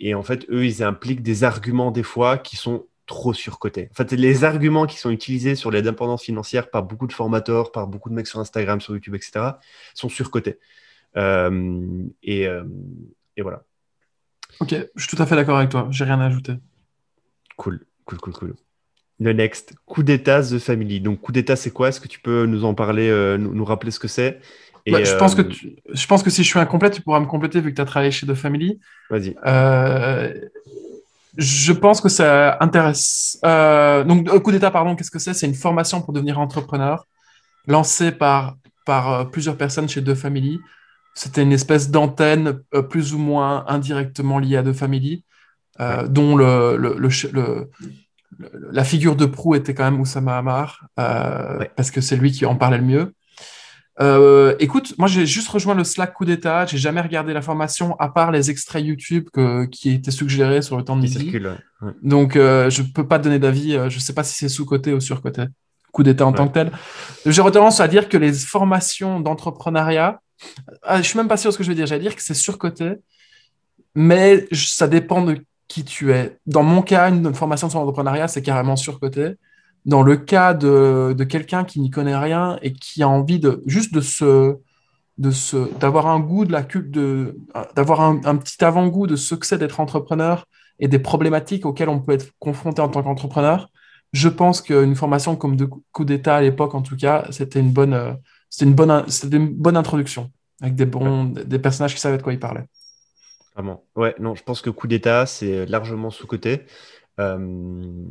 et, en fait, eux, ils impliquent des arguments des fois qui sont trop surcotés. En fait, les arguments qui sont utilisés sur les dépendances financières par beaucoup de formateurs, par beaucoup de mecs sur Instagram, sur YouTube, etc., sont surcotés. Euh, et, euh, et, voilà. Ok, je suis tout à fait d'accord avec toi. J'ai rien à ajouter. Cool, cool, cool, cool. Le next, coup d'état The Family. Donc, coup d'état, c'est quoi? Est-ce que tu peux nous en parler, euh, nous, rappeler ce que c'est? Bah, je, pense que je pense que si je suis incomplet, tu pourras me compléter vu que tu as travaillé chez The Family. Vas-y je pense que ça intéresse. Euh, donc, coup d'état, pardon, qu'est-ce que c'est? C'est une formation pour devenir entrepreneur lancée par, par euh, plusieurs personnes chez Deux Family. C'était une espèce d'antenne euh, plus ou moins indirectement liée à Deux Family, dont le, le, la figure de proue était quand même Oussama Hamar, parce que c'est lui qui en parlait le mieux. Euh, écoute, moi j'ai juste rejoint le Slack coup d'état, j'ai jamais regardé la formation à part les extraits YouTube qui étaient suggérés sur le temps de midi. Donc euh, je peux pas te donner d'avis, euh, je sais pas si c'est sous-côté ou sur-côté. Coup d'état en tant que tel. J'ai tendance à dire que les formations d'entrepreneuriat, ah, je suis même pas sûr de ce que je veux dire, j'allais dire que c'est sur-côté, mais ça dépend de qui tu es. Dans mon cas, une formation sur l'entrepreneuriat, c'est carrément sur-côté dans le cas de, quelqu'un qui n'y connaît rien et qui a envie de juste de se de se d'avoir un goût de la de d'avoir un, petit avant-goût de ce que c'est d'être entrepreneur et des problématiques auxquelles on peut être confronté en tant qu'entrepreneur, je pense qu'une formation comme de coup d'état à l'époque en tout cas, c'était une bonne c'était une bonne c'était une bonne introduction avec des bons des personnages qui savaient de quoi ils parlaient. Vraiment. Ouais, non, je pense que coup d'état c'est largement sous-côté. Euh,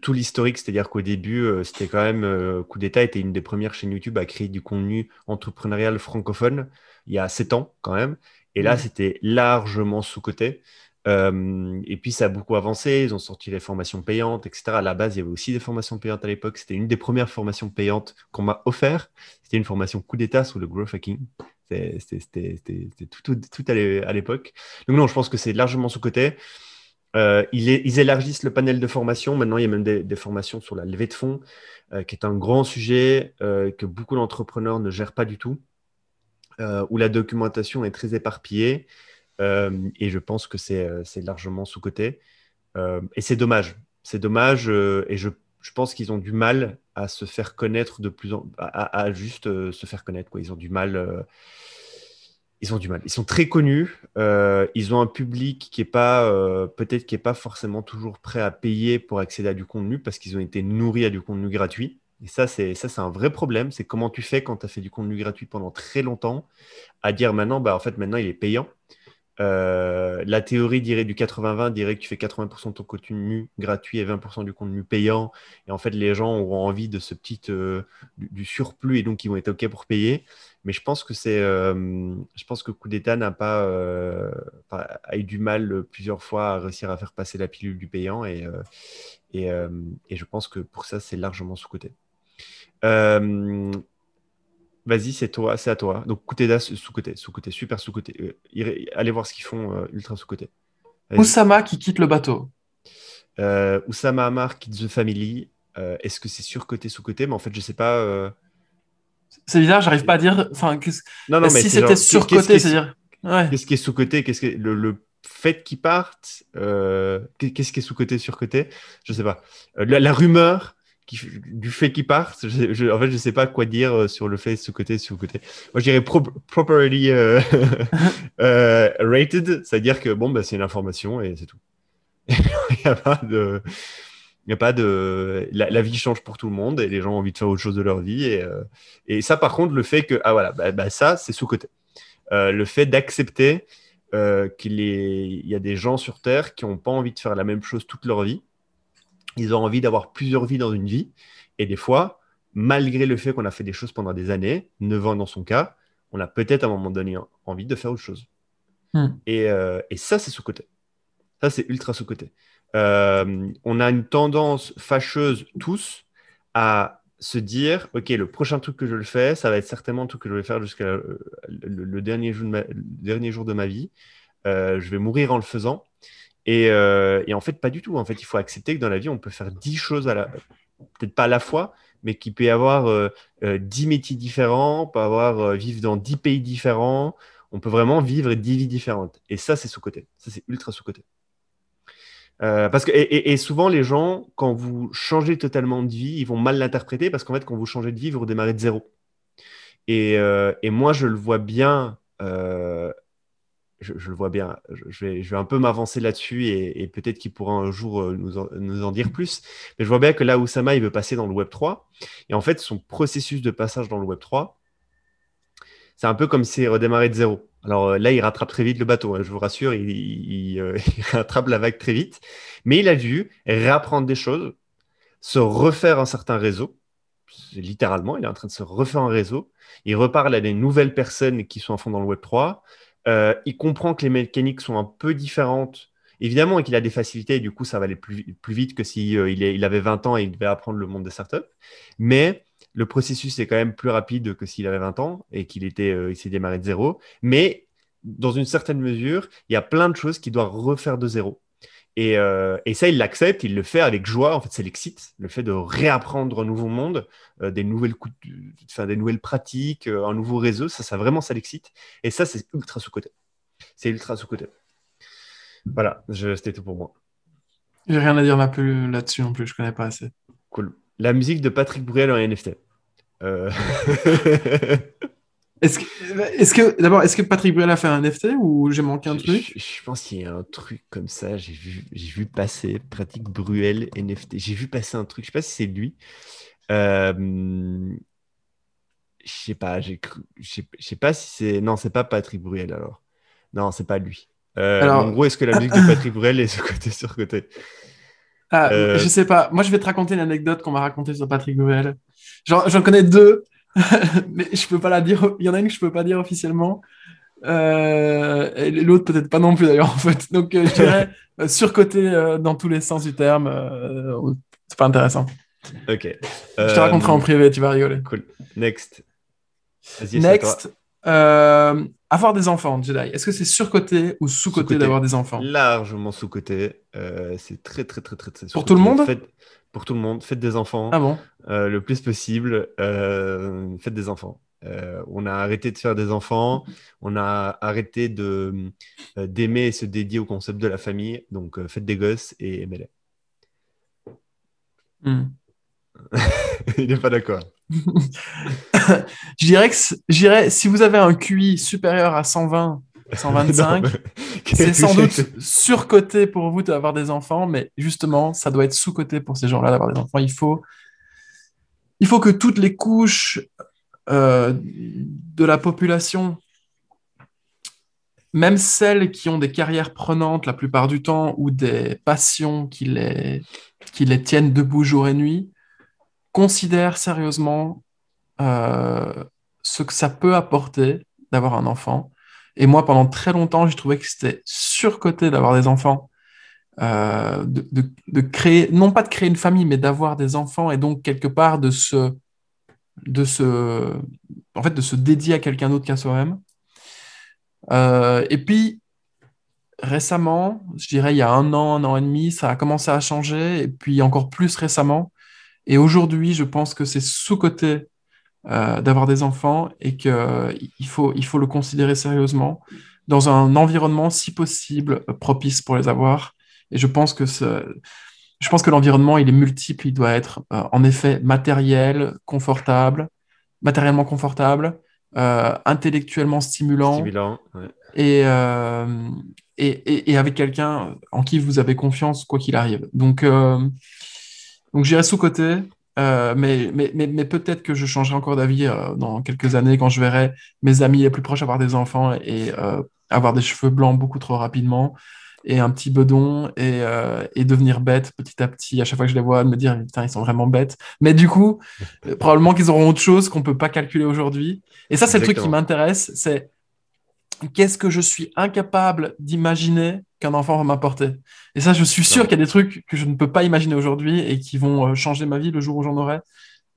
tout l'historique, c'est-à-dire qu'au début, euh, c'était quand même, euh, Coup d'État était une des premières chaînes YouTube à créer du contenu entrepreneurial francophone il y a sept ans quand même. Et là, c'était largement sous-côté. Euh, et puis, ça a beaucoup avancé. Ils ont sorti les formations payantes, etc. À la base, il y avait aussi des formations payantes à l'époque. C'était une des premières formations payantes qu'on m'a offert. C'était une formation coup d'État sur le growth hacking. C'était tout, à l'époque. Donc, non, je pense que c'est largement sous-côté. Euh, ils, élargissent le panel de formation. Maintenant, il y a même des, formations sur la levée de fonds, euh, qui est un grand sujet que beaucoup d'entrepreneurs ne gèrent pas du tout, où la documentation est très éparpillée. Et je pense que c'est largement sous-côté. et c'est dommage. C'est dommage. et je, pense qu'ils ont du mal à se faire connaître de plus en à, à juste se faire connaître. Quoi. Ils ont du mal ils ont du mal. Ils sont très connus. Euh, ils ont un public qui est pas, euh, peut-être qui est pas forcément toujours prêt à payer pour accéder à du contenu parce qu'ils ont été nourris à du contenu gratuit. Et ça, c'est ça, c'est un vrai problème. C'est comment tu fais quand tu as fait du contenu gratuit pendant très longtemps à dire maintenant, bah en fait maintenant il est payant. Euh, la théorie dirait du 80-20 dirait que tu fais 80% de ton contenu gratuit et 20% du contenu payant. Et en fait, les gens auront envie de ce petit du, surplus et donc ils vont être OK pour payer. Mais je pense que c'est, euh, je pense que Coup d'État n'a pas, euh, a eu du mal euh, plusieurs fois à réussir à faire passer la pilule du payant et, et, je pense que pour ça c'est largement sous côté. Vas-y, c'est toi, c'est à toi. Donc Coup d'État sous côté, sous côté, super sous côté. allez voir ce qu'ils font ultra sous côté. Oussama qui quitte le bateau. Oussama Amar quitte The Family. Est-ce que c'est sur côté sous côté Mais en fait, je sais pas. C'est bizarre, j'arrive pas à dire. Enfin, non, non, mais si c'était surcoté, c'est-à-dire. Qu'est-ce qui est sous-côté? Qu'est-ce que le, fait qu'ils partent euh, Qu'est-ce qui est sous-côté, sur-côté Je sais pas. Euh, la, rumeur du fait qu'il part. En fait, je sais pas quoi dire euh, sur le fait sous-côté, sous-côté. Moi, je dirais properly euh, euh, rated, c'est-à-dire que bon, bah, c'est une information et c'est tout. Il n'y a pas de. Il a pas de. La, vie change pour tout le monde et les gens ont envie de faire autre chose de leur vie. Et, et ça, par contre, le fait que. Ah voilà, bah, bah ça, c'est sous-côté. le fait d'accepter qu'il y a des gens sur Terre qui n'ont pas envie de faire la même chose toute leur vie ils ont envie d'avoir plusieurs vies dans une vie. Et des fois, malgré le fait qu'on a fait des choses pendant des années, 9 ans dans son cas, on a peut-être à un moment donné envie de faire autre chose. Hmm. Euh, et, ça, c'est sous-côté. Ça, c'est ultra sous-côté. Euh, on a une tendance fâcheuse tous à se dire, OK, le prochain truc que je le fais, ça va être certainement le truc que je vais faire jusqu'à euh, le, dernier, jour de ma, dernier jour de ma vie. je vais mourir en le faisant. Euh, et, en fait, pas du tout. En fait, il faut accepter que dans la vie, on peut faire dix choses à la, peut-être pas à la fois, mais qu'il peut y avoir euh, euh, dix métiers différents, on peut avoir vivre dans dix pays différents. On peut vraiment vivre dix vies différentes. Et ça, c'est sous-côté. Ça, c'est ultra sous-côté. parce que, et, souvent, les gens, quand vous changez totalement de vie, ils vont mal l'interpréter parce qu'en fait, quand vous changez de vie, vous redémarrez de zéro. Et, et moi, je le vois bien je, le vois bien. Je, vais, un peu m'avancer là-dessus et, peut-être qu'il pourra un jour euh, nous en, en, dire plus. Mais je vois bien que là, Oussama, il veut passer dans le Web 3. Et en fait, son processus de passage dans le Web 3, c'est un peu comme s'il redémarrait de zéro. Alors euh, là, il rattrape très vite le bateau, hein, je vous rassure, il, euh, il, rattrape la vague très vite. Mais il a dû réapprendre des choses, se refaire un certain réseau. Littéralement, il est en train de se refaire un réseau. Il reparle à des nouvelles personnes qui sont à fond dans le Web 3. Euh, il comprend que les mécaniques sont un peu différentes, évidemment, et qu'il a des facilités, et du coup, ça va aller plus, vite que s'il si, euh, il, avait 20 ans et il devait apprendre le monde des startups. Mais le processus est quand même plus rapide que s'il avait 20 ans et qu'il était, euh, il s'est démarré de zéro. Mais dans une certaine mesure, il y a plein de choses qu'il doit refaire de zéro. Euh, et, ça, il l'accepte, il le fait avec joie. En fait, c'est l'excite, le fait de réapprendre un nouveau monde, euh, des, nouvelles des nouvelles pratiques, euh, un nouveau réseau. Ça, ça vraiment, ça l'excite. Et ça, c'est ultra sous-côté. C'est ultra sous-côté. Voilà, c'était tout pour moi. J'ai rien à dire là-dessus non plus, je connais pas assez. Cool. La musique de Patrick Bruel en NFT. Est-ce que, d'abord, est-ce que Patrick Bruel a fait un NFT ou j'ai manqué un truc? je, pense qu'il y a un truc comme ça. J'ai vu, j'ai vu passer Patrick Bruel NFT. J'ai vu passer un truc. Je sais pas si c'est lui. Euh, je sais pas. J'ai Je sais pas si c'est. Non, c'est pas Patrick Bruel alors. Non, c'est pas lui. Euh, alors... En gros, est-ce que la musique de Patrick Bruel est sur côté sur côté? Ah, euh... Je sais pas. Moi, je vais te raconter une anecdote qu'on m'a racontée sur Patrick Bruel. J'en connais deux. mais je peux pas la dire. Il y en a une que je peux pas dire officiellement. Euh, et l'autre peut-être pas non plus d'ailleurs en fait. Donc euh, je dirais euh, surcoté dans tous les sens du terme. c'est pas intéressant. Ok. Je te raconterai en privé, tu vas rigoler. Cool. Next. Next. avoir des enfants, Jedi. Est-ce que c'est surcoté ou sous-coté d'avoir des enfants? Largement sous-coté. c'est très très très très très. Pour tout le monde? Pour tout le monde. Faites des enfants ah bon? Euh, le plus possible. Euh, faites des enfants. Euh, on a arrêté de faire des enfants. On a arrêté de d'aimer et se dédier au concept de la famille. Donc faites des gosses et aimez-les. Hmm. Il n'est pas d'accord. je dirais que je si vous avez un QI supérieur à 120 125. c'est sans doute surcoté pour vous d'avoir des enfants, mais justement, ça doit être sous-coté pour ces gens-là d'avoir des enfants. Il faut, il faut que toutes les couches euh, de la population, même celles qui ont des carrières prenantes la plupart du temps ou des passions qui les, qui les tiennent debout jour et nuit, considèrent sérieusement euh, ce que ça peut apporter d'avoir un enfant. Et moi, pendant très longtemps, j'ai trouvé que c'était surcoté d'avoir des enfants, euh, de, créer, non pas de créer une famille, mais d'avoir des enfants et donc quelque part de se, de se, en fait, de se dédier à quelqu'un d'autre qu'à soi-même. Euh, et puis, récemment, je dirais il y a un an, un an et demi, ça a commencé à changer, et puis encore plus récemment. Et aujourd'hui, je pense que c'est sous-coté euh, d'avoir des enfants et qu'il faut, il faut le considérer sérieusement dans un environnement, si possible, propice pour les avoir. Et je pense que je pense que l'environnement, il est multiple. Il doit être en effet matériel, confortable, matériellement confortable, intellectuellement stimulant. Stimulant, et, et, et, avec quelqu'un en qui vous avez confiance, quoi qu'il arrive. Donc, donc j'irai sous-côté. Euh, mais, mais, mais, peut-être que je changerai encore d'avis euh, dans quelques années quand je verrai mes amis les plus proches avoir des enfants et euh, avoir des cheveux blancs beaucoup trop rapidement et un petit bedon et, et, devenir bête petit à petit à chaque fois que je les vois, de me dire putain, ils sont vraiment bêtes. Mais du coup, probablement qu'ils auront autre chose qu'on ne peut pas calculer aujourd'hui. Et ça, c'est le truc qui m'intéresse c'est qu'est-ce que je suis incapable d'imaginer qu'un enfant va m'apporter? Et ça, je suis sûr qu'il y a des trucs que je ne peux pas imaginer aujourd'hui et qui vont euh, changer ma vie le jour où j'en aurai.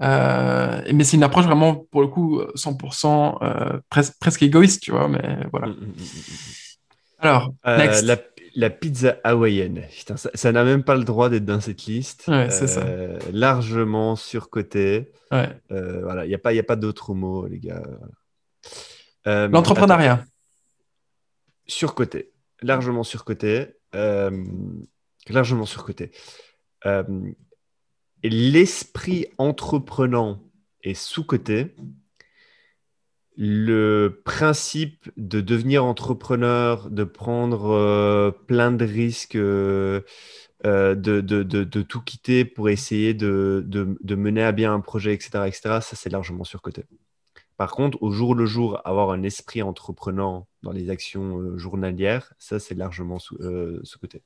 Euh, mais c'est une approche vraiment, pour le coup, 100% euh, presque égoïste, tu vois. Mais voilà. Alors, La, pizza hawaïenne. ça n'a même pas le droit d'être dans cette liste. c'est ça. Largement surcoté. voilà, il n'y a pas, y a pas d'autres mots, les gars. L'entrepreneuriat surcoté, largement surcoté, euh, largement surcoté. Euh, L'esprit entreprenant est sous-coté. Le principe de devenir entrepreneur, de prendre euh, plein de risques, euh, de, de, de, tout quitter pour essayer de, mener à bien un projet, etc., etc., ça c'est largement surcoté. Par contre, au jour le jour, avoir un esprit entreprenant dans les actions euh, journalières, ça, c'est largement sous, euh, ce côté.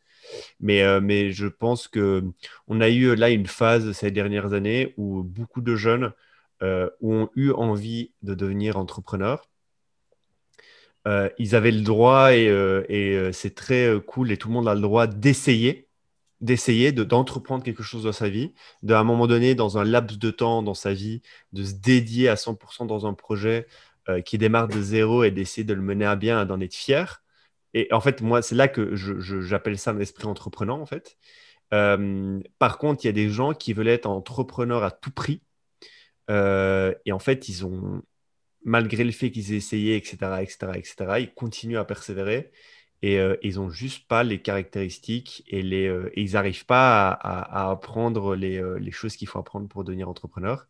Mais, euh, mais je pense que on a eu là une phase ces dernières années où beaucoup de jeunes ont eu envie de devenir entrepreneurs. ils avaient le droit et, et c'est très cool et tout le monde a le droit d'essayer d'essayer d'entreprendre quelque chose dans sa vie, de, à un moment donné, dans un laps de temps dans sa vie, de se dédier à 100% dans un projet euh, qui démarre de zéro et d'essayer de le mener à bien, d'en être fier. Et en fait, moi, c'est là que j'appelle ça un esprit entreprenant, en fait. Euh, par contre, il y a des gens qui veulent être entrepreneurs à tout prix. Euh, et en fait, ils ont, malgré le fait qu'ils aient essayé, etc., etc., etc., ils continuent à persévérer et euh, ils n'ont juste pas les caractéristiques et, les, euh, ils n'arrivent pas à, apprendre les, les choses qu'il faut apprendre pour devenir entrepreneur.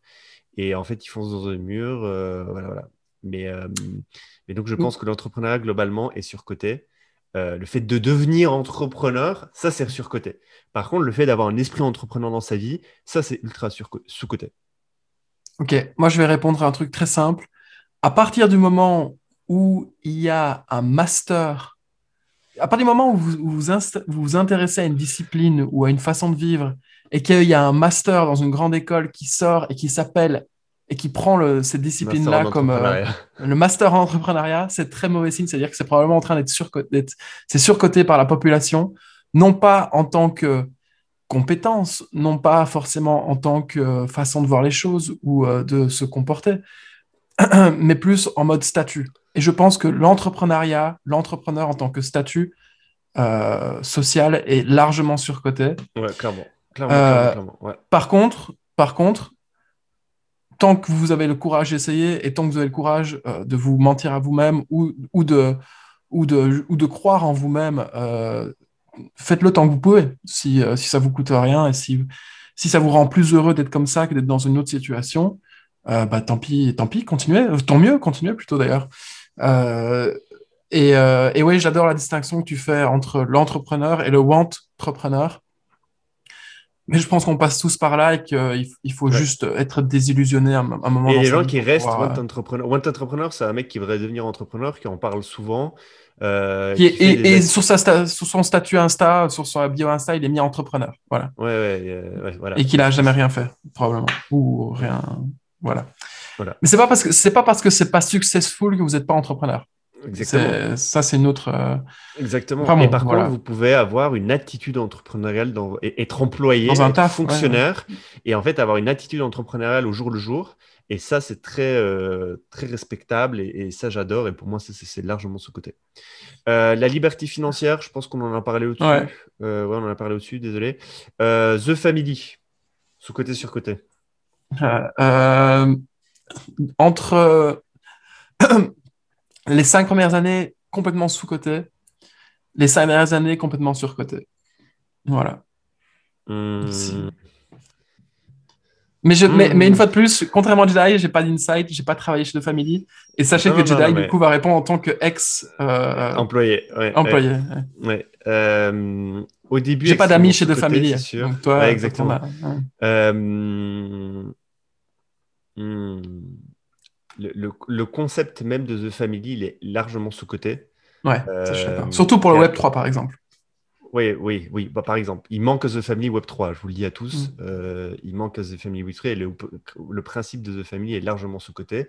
Et en fait, ils foncent dans un mur. voilà, voilà. Mais, mais donc, je pense que l'entrepreneuriat, globalement, est surcoté. le fait de devenir entrepreneur, ça, c'est surcoté. Par contre, le fait d'avoir un esprit entrepreneur dans sa vie, ça, c'est ultra sous-coté. Ok, moi, je vais répondre à un truc très simple. À partir du moment où il y a un master à partir du moment où vous vous, vous, intéressez à une discipline ou à une façon de vivre et qu'il y a un master dans une grande école qui sort et qui s'appelle et qui prend le, cette discipline-là comme euh, le master en entrepreneuriat, c'est très mauvais signe. C'est-à-dire que c'est probablement en train d'être surcoté, surcoté par la population, non pas en tant que compétence, non pas forcément en tant que façon de voir les choses ou euh, de se comporter, mais plus en mode statut. Et je pense que l'entrepreneuriat, l'entrepreneur en tant que statut euh, social est largement surcoté. Ouais, clairement. Euh, par contre, par contre, tant que vous avez le courage d'essayer et tant que vous avez le courage euh, de vous mentir à vous-même ou, ou, de, ou, de, ou de croire en vous-même, faites-le tant que vous pouvez, si, si ça vous coûte rien et si, si ça vous rend plus heureux d'être comme ça que d'être dans une autre situation. bah tant pis, tant pis, continuez, tant mieux, continuez plutôt d'ailleurs. Euh, et, euh, et, oui, j'adore la distinction que tu fais entre l'entrepreneur et le want-entrepreneur. Mais je pense qu'on passe tous par là et qu'il il faut juste être désillusionné à un, moment. Et les gens qui restent want entrepreneur. Want entrepreneur, c'est un mec qui voudrait devenir entrepreneur, qui en parle souvent. Euh, et, sur, sa sur, son statut Insta, sur son bio Insta, il est mis entrepreneur. Voilà. Ouais, ouais, voilà. Et qu'il a jamais rien fait, probablement. Ou rien. Voilà. Mais c'est pas parce que c'est pas parce que c'est pas successful que vous n'êtes pas entrepreneur. Exactement. Ça, c'est une autre. Euh, Exactement. et par contre, vous pouvez avoir une attitude entrepreneuriale, dans... être employé, dans un être fonctionnaire, et en fait avoir une attitude entrepreneuriale au jour le jour. Et ça, c'est très, euh, très respectable, et, ça, j'adore. Et pour moi, c'est largement ce côté. Euh, la liberté financière, je pense qu'on en a parlé au-dessus. Ouais. on en a parlé au-dessus, désolé. The Family, sous-côté, sur-côté entre les cinq premières années complètement sous-côté, les cinq dernières années complètement sur-côté. Voilà. Hmm. Mais, je, mais, mais, une fois de plus, contrairement à Jedi, j'ai pas d'insight, j'ai pas travaillé chez The Family. Et sachez Non, que non, Jedi, non, du coup, va répondre en tant que ex euh, Employé. ouais, employé. ouais. ouais. Euh, au début, J'ai pas d'amis chez The sous-coté, Family. sûr. Donc toi, exactement. Euh, hmm, le, le- le concept même de The Family, il est largement sous-coté. Ouais, ça, je suis d'accord. Euh, Surtout pour le Web 3, par exemple. Oui, oui, oui. Bah, par exemple, il manque The Family Web 3, je vous le dis à tous. Mm. Euh, il manque The Family Web 3 et le, le principe de The Family est largement sous-coté.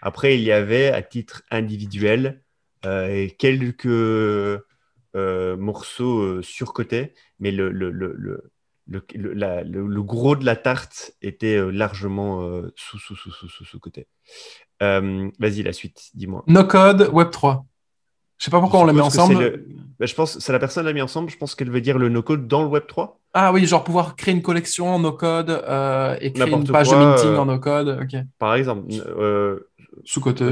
Après, il y avait à titre individuel euh, quelques euh, morceaux euh, surcotés, mais le, le, le, le, le, le- la- le- le gros de la tarte était largement euh, sous, sous, sous, sous, sous, sous-coté. Euh, Vas-y, la suite, dis-moi. No Code Web 3. Je sais pas pourquoi Je on les met ensemble. le- Bah, je pense c'est la personne l'a mis ensemble. Je pense qu'elle veut dire le no-code dans le Web 3. Ah oui, genre pouvoir créer une collection en no code euh, et créer une page quoi, de meeting euh, en no code. Ok. Par exemple, euh, Sous-côté.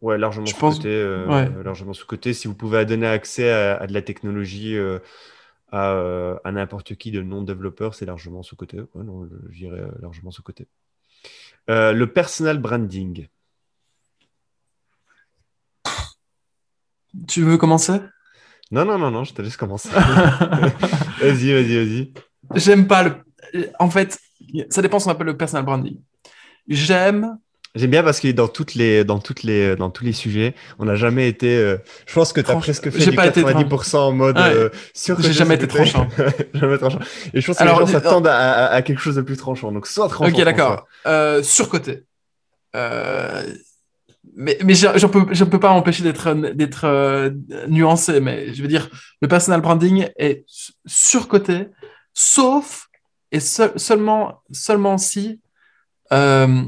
ouais, largement Je pense- sous-côté. euh, ouais. largement sous-côté. Si vous pouvez donner accès à, à de la technologie euh, à, euh, à n'importe qui de non-développeur, c'est largement sous-côté. Ouais, non, je dirais euh, largement sous-côté. Euh, le personal branding. Tu veux commencer? Non, non, non, non, je te laisse commencer. vas-y, vas-y, vas-y. J'aime pas le. En fait, ça dépend ce qu'on appelle le personal branding. J'aime. J'aime bien parce que dans toutes les dans toutes les dans tous les sujets, on n'a jamais été. euh, je pense que tu as Tranche- presque fait du pas été 90% en mode Ouais. euh, J'ai jamais été tranchant. jamais tranchant. Et je pense que Alors, les gens s'attendent à, à- à quelque chose de plus tranchant. Donc soit tranchant. Ok, d'accord. Euh, surcoté. Mais mais je peux, je peux pas m'empêcher d'être d'être euh, nuancé, mais je veux dire, le personal branding est su- surcoté, sauf et seul- seulement, seulement si euh,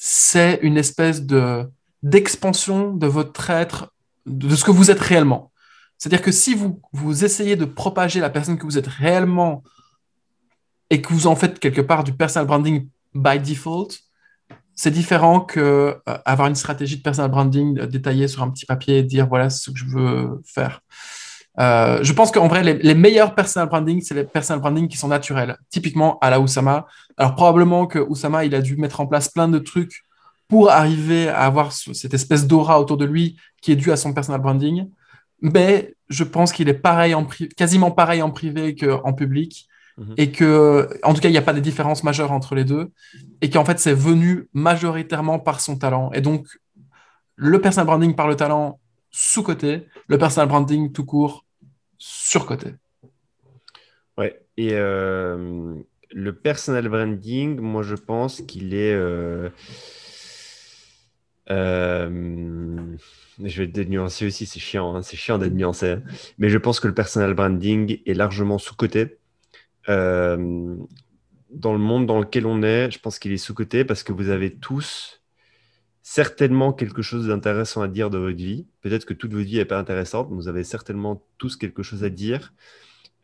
c'est une espèce de d'expansion de votre être, de, de ce que vous êtes réellement. C'est-à-dire que si vous, vous essayez de propager la personne que vous êtes réellement et que vous en faites quelque part du personal branding by default, c'est différent que euh, avoir une stratégie de personal branding euh, détaillée sur un petit papier et dire voilà ce que je veux faire. Euh, je pense qu'en vrai, les, les meilleurs personal branding, c'est les personal branding qui sont naturels. Typiquement à la Oussama. Alors probablement que Oussama, il a dû mettre en place plein de trucs pour arriver à avoir ce- cette espèce d'aura autour de lui qui est due à son personal branding. Mais je pense qu'il est pareil en quasiment pareil en privé qu'en public. Mhm. Et que, en tout cas, il n'y a pas de différence majeure entre les deux. Et qu'en fait, c'est venu majoritairement par son talent. Et donc, le personal branding par le talent sous-côté, le personal branding tout court sur-côté. Ouais. Et euh, le personal branding, moi je pense qu'il est. euh, euh, je vais être nuancé aussi, c'est chiant, hein, c'est chiant d'être nuancé. hein. Mais je pense que le personal branding est largement sous-coté. Euh, dans le monde dans lequel on est, je pense qu'il est sous-coté parce que vous avez tous certainement quelque chose d'intéressant à dire de votre vie. Peut-être que toute votre vie n'est pas intéressante, mais vous avez certainement tous quelque chose à dire,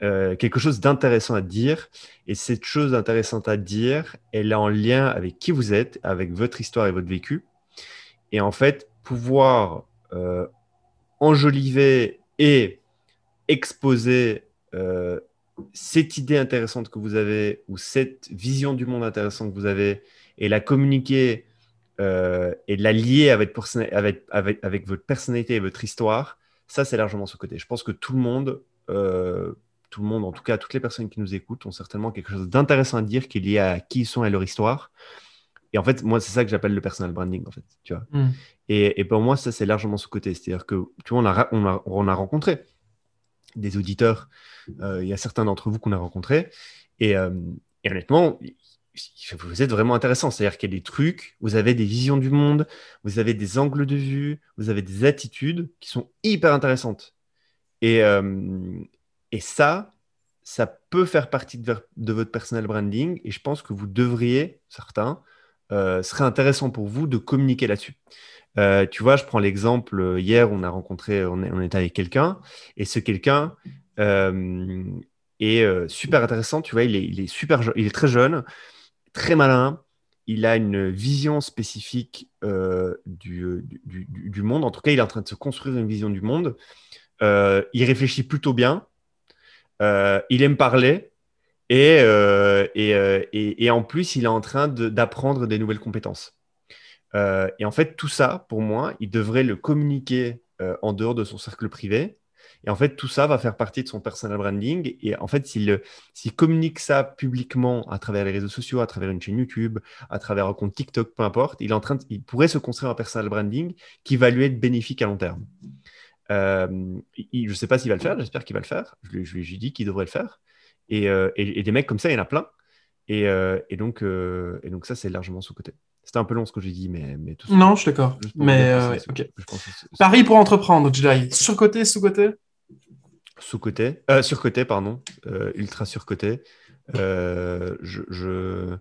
euh, quelque chose d'intéressant à dire. Et cette chose intéressante à dire, elle est en lien avec qui vous êtes, avec votre histoire et votre vécu. Et en fait, pouvoir euh, enjoliver et exposer cette idée intéressante que vous avez ou cette vision du monde intéressante que vous avez et la communiquer euh, et la lier avec, personna- avec, avec, avec votre personnalité et votre histoire, ça c'est largement ce côté. Je pense que tout le monde, euh, tout le monde, en tout cas toutes les personnes qui nous écoutent, ont certainement quelque chose d'intéressant à dire qui est lié à qui ils sont et leur histoire. Et en fait, moi, c'est ça que j'appelle le personal branding, en fait, tu vois. Mm. Et, et pour moi, ça, c'est largement ce côté. C'est-à-dire que, tu vois, on a, ra- on a, on a rencontré des auditeurs. Il y a certains d'entre vous qu'on a rencontrés. Et, euh, et honnêtement, vous êtes vraiment intéressant. C'est-à-dire qu'il y a des trucs, vous avez des visions du monde, vous avez des angles de vue, vous avez des attitudes qui sont hyper intéressantes. Et, euh, ça, ça peut faire partie de, de votre personal branding. Et je pense que vous devriez, certains, euh, serait intéressant pour vous de communiquer là-dessus. Euh, tu vois, je prends l'exemple, euh, hier, on a rencontré, on, était avec quelqu'un, et ce quelqu'un est super intéressant, tu vois, il est, super, il est très jeune, très malin, il a une vision spécifique du, monde, en tout cas, il est en train de se construire une vision du monde, il réfléchit plutôt bien, il aime parler, Et, et, et, en plus, il est en train d'apprendre des nouvelles compétences. et en fait, tout ça, pour moi, il devrait le communiquer en dehors de son cercle privé et en fait, tout ça va faire partie de son personal branding. Et en fait, s'il communique ça publiquement à travers les réseaux sociaux, à travers une chaîne YouTube, à travers un compte TikTok, peu importe, il, est en train il pourrait se construire un personal branding qui va lui être bénéfique à long terme. Euh, je ne sais pas s'il va le faire, j'espère qu'il va le faire. Je, lui ai dit qu'il devrait le faire. Euh, et, des mecs comme ça, il y en a plein. Et, euh, donc, et donc, ça, c'est largement sous-côté. C'était un peu long ce que j'ai dit, mais, mais tout ça. Non, je suis d'accord. Mais. Paris pour entreprendre, Jedi. Sur-côté, sous-côté sous-côté, euh, sur-côté, pardon, euh, ultra sur-côté. Euh, je,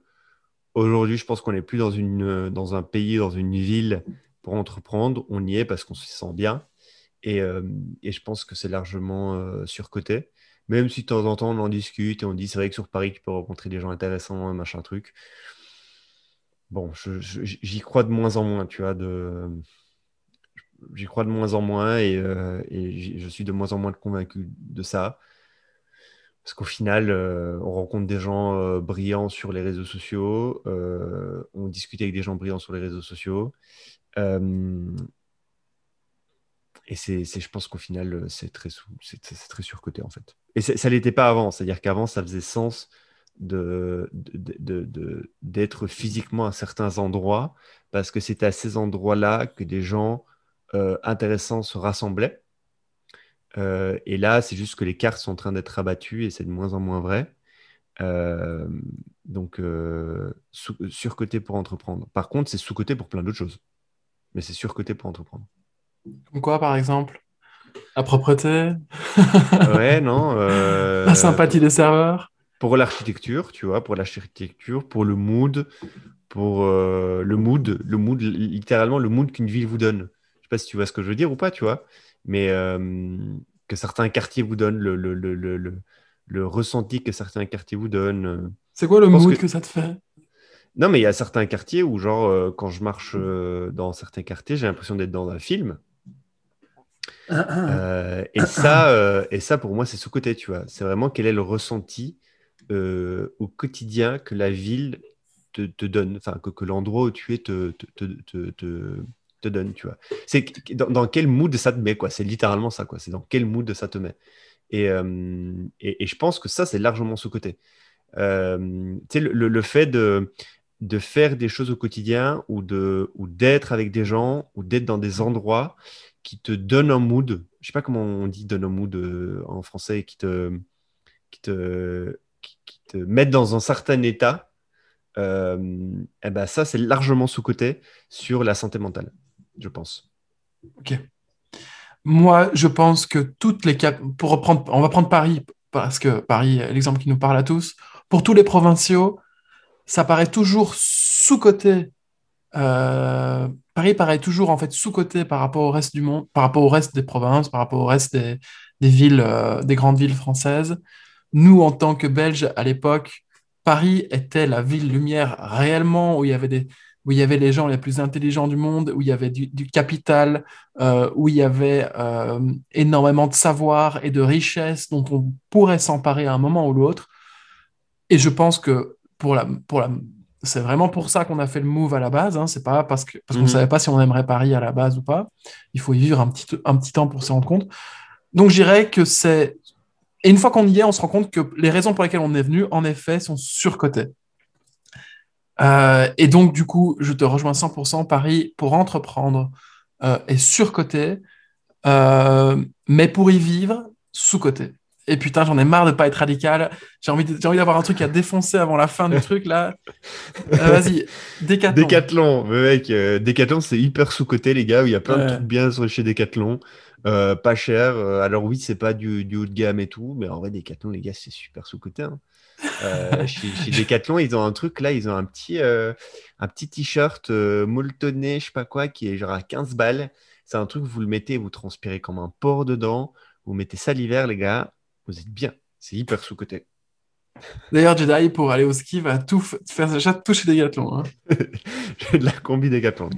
Aujourd'hui, je pense qu'on n'est plus dans, une, dans un pays, dans une ville pour entreprendre. On y est parce qu'on se sent bien. Et, et je pense que c'est largement sur-côté. Même si de temps en temps, on en discute et on dit c'est vrai que sur Paris, tu peux rencontrer des gens intéressants, machin truc. Bon, j'y crois de moins en moins, tu vois, de j'y crois de moins en moins et, euh, je suis de moins en moins convaincu de ça. Parce qu'au final, euh, on rencontre des gens euh, brillants sur les réseaux sociaux, on discute avec des gens brillants sur les réseaux sociaux. Et c'est, je pense qu'au final, c'est très, c'est, très surcoté en fait. Et ça ne l'était pas avant, c'est-à-dire qu'avant, ça faisait sens d'être physiquement à certains endroits, parce que c'est à ces endroits-là que des gens euh, intéressants se rassemblaient. Euh, et là, c'est juste que les cartes sont en train d'être abattues et c'est de moins en moins vrai. Euh, donc, surcoté pour entreprendre. Par contre, c'est sous-côté pour plein d'autres choses. Mais c'est surcoté pour entreprendre. Comme quoi, par exemple La propreté Ouais, non. La sympathie des serveurs Pour l'architecture, tu vois, pour l'architecture, pour le mood, pour le mood, le mood, littéralement le mood qu'une ville vous donne sais pas si tu vois ce que je veux dire ou pas, tu vois, mais euh, que certains quartiers vous donnent, le, le, le, le, ressenti que certains quartiers vous donnent. Euh. C'est quoi le mood que... ça te fait? Non, mais il y a certains quartiers où, genre, euh, quand je marche dans certains quartiers, j'ai l'impression d'être dans un film. Ah, ah. et, ça, et ça, pour moi, c'est sous-côté, tu vois. C'est vraiment quel est le ressenti au quotidien que la ville te, te donne, enfin, que, que l'endroit où tu es te, te, te donne, tu vois. C'est dans, quel mood ça te met, quoi? C'est littéralement ça, quoi. C'est dans quel mood ça te met. Et, euh, et, je pense que ça, c'est largement sous-côté. Euh, tu sais, le, fait de, de faire des choses au quotidien ou de ou d'être avec des gens ou d'être dans des endroits qui te donnent un mood. Je sais pas comment on dit donne un mood euh, en français, qui te qui te qui, te mettent dans un certain état. et eh ben ça, c'est largement sous-côté sur la santé mentale je pense. Ok. Moi, je pense que toutes les cap... pour reprendre, on va prendre Paris parce que Paris l'exemple qui nous parle à tous. Pour tous les provinciaux, ça paraît toujours sous côté. Euh, Paris paraît toujours en fait sous côté par rapport au reste du monde, par rapport au reste des provinces, par rapport au reste des, villes, euh, des grandes villes françaises. Nous, en tant que Belges à l'époque, Paris était la ville lumière réellement où il y avait des, où il y avait les gens les plus intelligents du monde, où il y avait du, capital, euh, où il y avait euh, énormément de savoir et de richesse dont on pourrait s'emparer à un moment ou l'autre. Et je pense que pour la, pour la, c'est vraiment pour ça qu'on a fait le move à la base. Hein. C'est pas parce que parce qu'on ne mhm. savait pas si on aimerait Paris à la base ou pas. Il faut y vivre un petit, un petit temps pour s'en rendre compte. Donc je dirais que c'est et une fois qu'on y est, on se rend compte que les raisons pour lesquelles on est venu, en effet, sont surcotées. Euh, et donc, du coup, je te rejoins 100%. Paris, pour entreprendre, euh, est surcoté, euh, mais pour y vivre, sous-coté. Et putain, j'en ai marre de pas être radical. J'ai envie, envie d'avoir un truc à défoncer avant la fin du truc là. Vas-y, Décathlon. Décathlon, mec, Décathlon, c'est hyper sous-coté, les gars. Il y a plein de trucs bien chez Décathlon. pas cher. alors oui, c'est pas du, du, haut de gamme et tout, mais en vrai, Décathlon, les gars, c'est super sous-coté. Hein. Euh, chez, Decathlon, ils ont un truc là, ils ont un petit, euh, un petit t-shirt euh, molletonné, je sais pas quoi, qui est genre à 15 balles. C'est un truc, vous le mettez, vous transpirez comme un porc dedans. Vous mettez ça l'hiver, les gars, vous êtes bien. C'est hyper sous-côté. D'ailleurs, Jedi, pour aller au ski, va tout faire déjà tout chez Decathlon. Hein. J'ai de la combi Decathlon.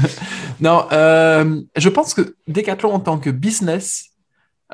non, je pense que Decathlon en tant que business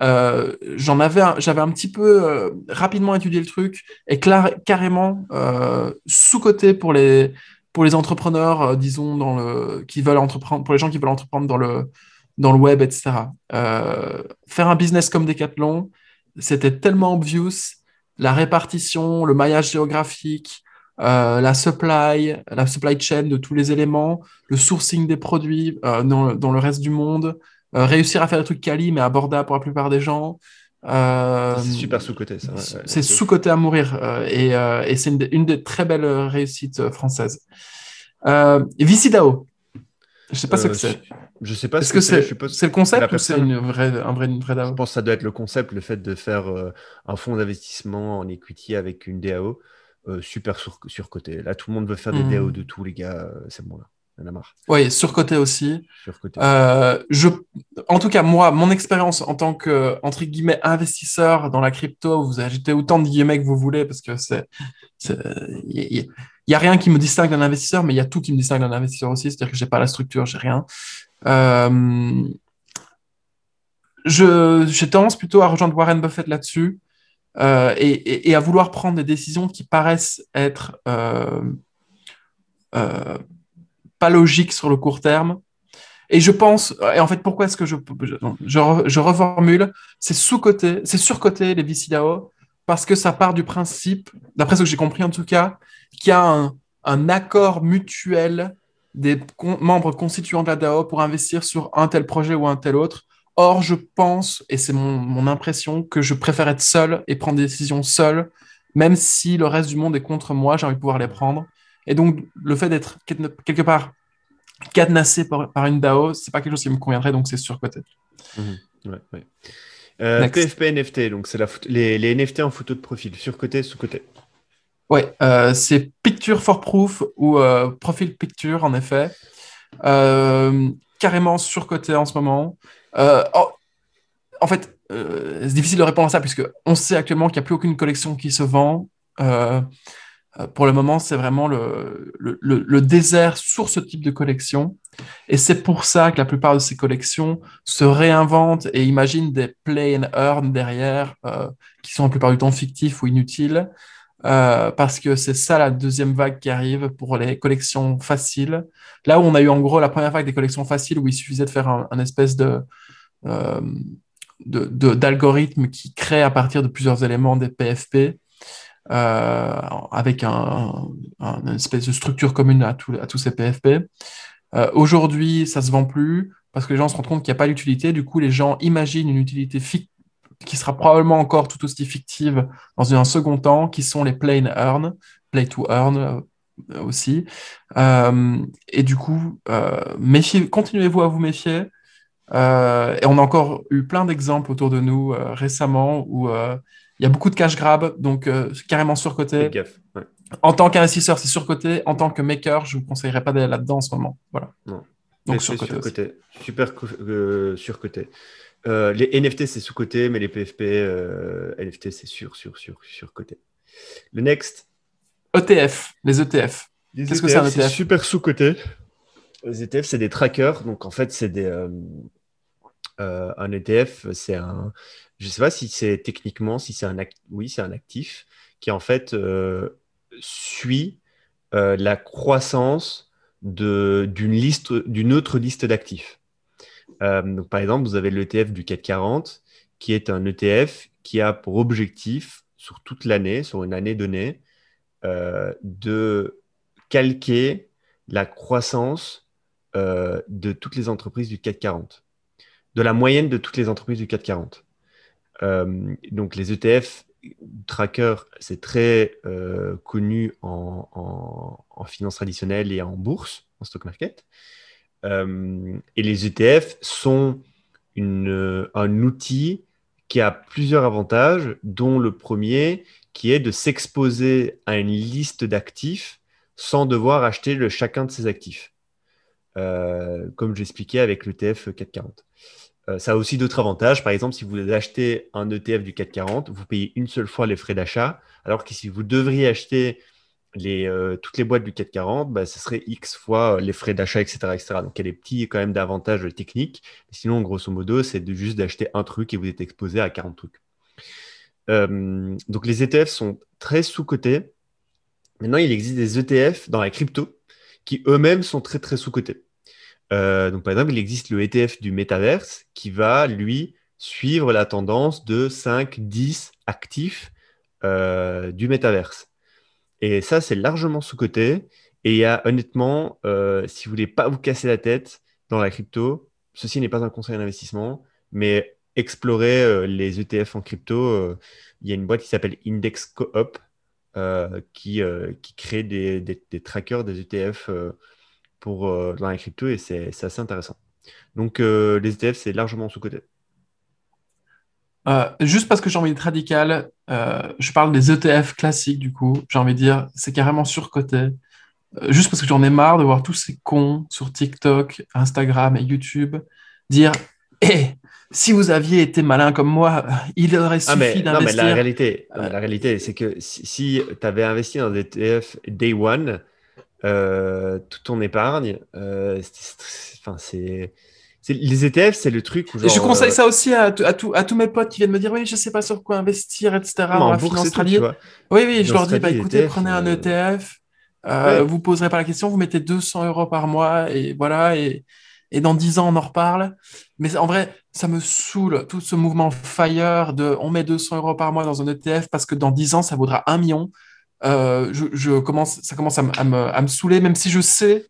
euh, j'en avais, j'avais un petit peu euh, rapidement étudié le truc et carrément euh, sous-côté pour les, pour les entrepreneurs, disons, dans le, qui veulent entreprendre, pour les gens qui veulent entreprendre dans le, dans le web, etc. faire un business comme Decathlon, c'était tellement obvious, la répartition, le maillage géographique, la supply, la supply chain de tous les éléments, le sourcing des produits dans, dans, le reste du monde, euh, réussir à faire des trucs quali mais abordables pour la plupart des gens. Euh, c'est super sous-côté, ça. c'est sous-côté à mourir euh, et, et c'est une, des très belles réussites françaises. Vicidao. Je sais pas ce que c'est. Je sais pas ce que, c'est. C'est le concept ou c'est une vraie, un vrai, une Je pense que ça doit être le concept, le fait de faire un fonds d'investissement en equity avec une DAO super sur, surcoté. Là, tout le monde veut faire des DAO hmm. de tout, les gars. C'est bon là. Oui, surcoté aussi. Euh, je, en tout cas, moi, mon expérience en tant que, entre guillemets, investisseur dans la crypto, vous ajoutez autant de guillemets que vous voulez parce que c'est. Il n'y a, rien qui me distingue d'un investisseur, mais il y a tout qui me distingue d'un investisseur aussi. C'est-à-dire que je n'ai pas la structure, j'ai rien. Euh, j'ai tendance plutôt à rejoindre Warren Buffett là-dessus euh, et, à vouloir prendre des décisions qui paraissent être pas logique sur le court terme. Et je pense, et en fait, pourquoi est-ce que je, je, je, reformule, c'est sous-côté, c'est sur-côté les VCDAO, parce que ça part du principe, d'après ce que j'ai compris en tout cas, qu'il y a un, un, accord mutuel des membres constituants de la DAO pour investir sur un tel projet ou un tel autre. Or, je pense, et c'est mon, mon, impression, que je préfère être seul et prendre des décisions seul, même si le reste du monde est contre moi, j'ai envie de pouvoir les prendre. Et donc, le fait d'être quelque part cadenassé par, une DAO, c'est pas quelque chose qui me conviendrait, donc c'est surcoté. Mmh, ouais, euh, PFP NFT, donc c'est les, les, NFT en photo de profil, surcoté, sous-côté. Ouais, euh, c'est Picture for Proof ou euh, Profile Picture, en effet. Euh, carrément surcoté en ce moment. Oh, en fait, c'est difficile de répondre à ça puisque on sait actuellement qu'il n'y a plus aucune collection qui se vend. Euh, pour le moment, c'est vraiment le, le, le, désert sur ce type de collection. Et c'est pour ça que la plupart de ces collections se réinventent et imaginent des play and earn derrière, euh, qui sont la plupart du temps fictifs ou inutiles, euh, parce que c'est ça la deuxième vague qui arrive pour les collections faciles. Là où on a eu en gros la première vague des collections faciles, où il suffisait de faire un, espèce de... Euh, d'algorithme qui crée à partir de plusieurs éléments des PFP euh, avec un, une espèce de structure commune à, tous ces PFP. Aujourd'hui, ça se vend plus parce que les gens se rendent compte qu'il n'y a pas d'utilité. Du coup, les gens imaginent une utilité qui sera probablement encore tout aussi fictive dans un second temps, qui sont les play earn, play to earn euh, aussi. et du coup, méfiez, continuez-vous à vous méfier. et on a encore eu plein d'exemples autour de nous récemment où il y a beaucoup de cash grab, donc euh, carrément surcoté. En tant qu'investisseur, c'est surcoté. En tant que maker, je ne vous conseillerais pas d'aller là-dedans en ce moment. Voilà. Donc surcoté. Super euh, surcoté. Euh, les NFT, c'est sous-côté, mais les PFP, NFT, c'est sur, sur, sur, surcoté. Le next. ETF, les ETF. Qu'est-ce que c'est un ETF Super sous-côté. Les ETF, c'est des trackers. Donc, en fait, c'est des. un ETF, c'est un, je ne sais pas si c'est techniquement, si c'est un, oui, c'est un actif qui en fait euh, suit euh, la croissance d'une liste, d'une autre liste d'actifs. Euh, donc, par exemple, vous avez l'ETF du CAC 40, qui est un ETF qui a pour objectif, sur toute l'année, sur une année donnée, de calquer la croissance de toutes les entreprises du CAC 40, de la moyenne de toutes les entreprises du CAC 40. Euh, donc les ETF tracker, c'est très euh, connu en, finance traditionnelle et en bourse, en stock market. Euh, et les ETF sont un outil qui a plusieurs avantages, dont le premier qui est de s'exposer à une liste d'actifs sans devoir acheter le, chacun de ces actifs, comme j'expliquais avec l'ETF 440. Euh, ça a aussi d'autres avantages. Par exemple, si vous achetez un ETF du 440, vous payez une seule fois les frais d'achat, alors que si vous devriez acheter les, toutes les boîtes du 440, bah, ce serait X fois les frais d'achat, etc., etc. Donc, il y a des petits quand même d'avantages techniques. Sinon, grosso modo, c'est juste d'acheter un truc et vous êtes exposé à 40 trucs. donc, les ETF sont très sous-cotés. Maintenant, il existe des ETF dans la crypto qui eux-mêmes sont très, très sous-cotés. donc, par exemple, il existe le ETF du Metaverse qui va, lui, suivre la tendance de 5, 10 actifs du Metaverse. Et ça, c'est largement sous-coté. Et il y a honnêtement, euh, si vous voulez pas vous casser la tête dans la crypto, ceci n'est pas un conseil d'investissement, mais explorez euh, les ETF en crypto. Euh, il y a une boîte qui s'appelle Index Coop qui, qui crée des, trackers, des ETF pour, dans la crypto et c'est assez intéressant. Donc les ETF, c'est largement sous-coté. Euh, juste parce que j'ai envie d'être radical, euh, je parle des ETF classiques du coup. J'ai envie de dire, c'est carrément surcoté. Euh, juste parce que j'en ai marre de voir tous ces cons sur TikTok, Instagram et YouTube dire Eh, si vous aviez été malin comme moi, il aurait ah, suffi d'investir. Non, mais la réalité, la réalité c'est que si, tu avais investi dans des ETF Day One, toute ton épargne, c'est les ETF, c'est le truc où je conseille euh, ça aussi à, à, à, tous mes potes qui viennent me dire oui, je sais pas sur quoi investir, etc. dans la finance tradie. Oui, oui, je leur dis bah, écoutez, prenez un ETF, e euh, vous poserez pas la question, vous mettez 200 euros par mois et voilà, et, et dans 10 ans, on en reparle. Mais en vrai, ça me saoule tout ce mouvement FIRE de on met 200 euros par mois dans un ETF parce que dans 10 ans, ça vaudra 1 million. Euh, je, je, commence, ça commence à, à, me, à me saouler, même si je sais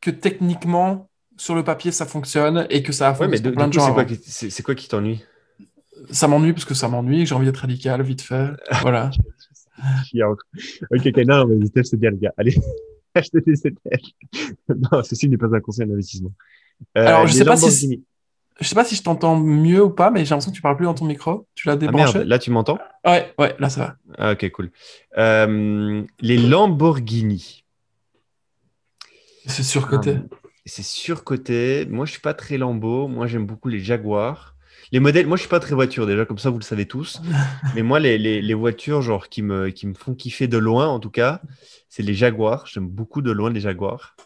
que techniquement, sur le papier ça fonctionne et que ça a fonctionné pour plein de gens. C'est quoi, qui t'ennuie? Ça m'ennuie parce que ça m'ennuie, j'ai envie d'être radical, vite fait. Voilà. ok, ok, non, mais ETF, c'est bien, les gars. Allez, achetez des ETF. non, ceci n'est pas un conseil d'investissement. Euh, Alors, je sais pas si. Je sais pas si je t'entends mieux ou pas, mais j'ai l'impression que tu parles plus dans ton micro. Tu l'as ah, débranché. là tu m'entends? Ouais, ouais, là ça va. Ah, ok, cool. Euh, les Lamborghini. C'est surcoté. Euh, c'est surcoté. Moi, je suis pas très Lambeau. Moi, j'aime beaucoup les Jaguars. Les modèles, moi, je suis pas très voiture déjà, comme ça, vous le savez tous. Mais moi, les, les, voitures, genre, qui me, qui me font kiffer de loin, en tout cas, c'est les Jaguars. J'aime beaucoup de loin les Jaguars.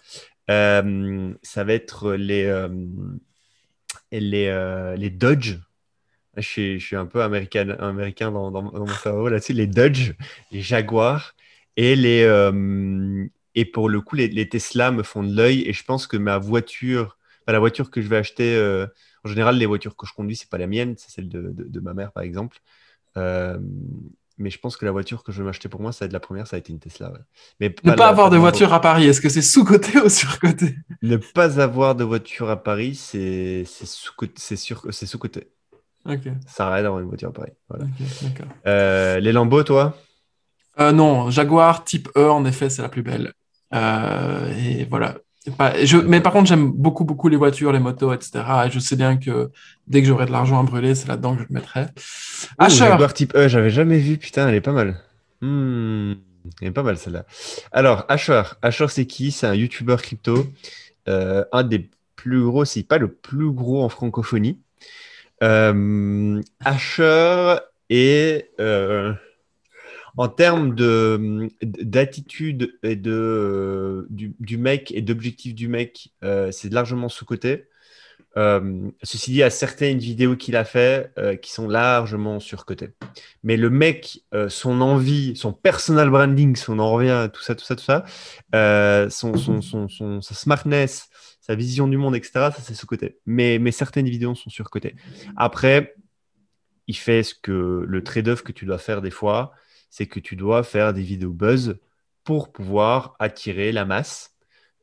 Euh, ça va être les, euh, les, euh, les Dodge. Je suis, je suis, un peu américain, américain dans, dans, mon cerveau là-dessus. Les Dodge, les Jaguars et les, et pour le coup, les, Tesla me font de l'œil et je pense que ma voiture, la voiture que je vais acheter, euh, en général, les voitures que je conduis, c'est pas la mienne, c'est celle de, ma mère, par exemple. Euh, mais je pense que la voiture que je vais m'acheter pour moi, ça va être la première, ça a été une Tesla. Mais ne pas avoir de voiture à Paris, est-ce que c'est sous-côté ou sur-côté Ne pas avoir de voiture à Paris, c'est sous-côté. Sous Ça arrête d'avoir une voiture à Paris. Euh, les lambeaux, toi? Non, Jaguar type E, en effet, c'est la plus belle. Euh, et voilà. je, mais par contre, j'aime beaucoup, beaucoup les voitures, les motos, etc. Et je sais bien que dès que j'aurai de l'argent à brûler, c'est là-dedans que je le mettrai. Asher. type E, j'avais jamais vu. Putain, elle est pas mal. Hmm, elle est pas mal celle-là. Alors, Asher. Asher, c'est qui? C'est un YouTuber crypto. Euh, un des plus gros, si pas le plus gros en francophonie. Euh, Asher est. Euh, en termes d'attitude et de, euh, du, mec et d'objectif du mec, euh, c'est largement sous-côté. Euh, ceci dit, il y a certaines vidéos qu'il a fait qui sont largement surcotées. Mais le mec, son envie, son personal branding, si on en revient tout ça, tout ça, tout ça, son, son, son, sa smartness, sa vision du monde, etc., ça c'est sous-côté. Mais, mais certaines vidéos sont surcotées. Après, il fait ce que le trade-off que tu dois faire des fois, c'est que tu dois faire des vidéos buzz pour pouvoir attirer la masse.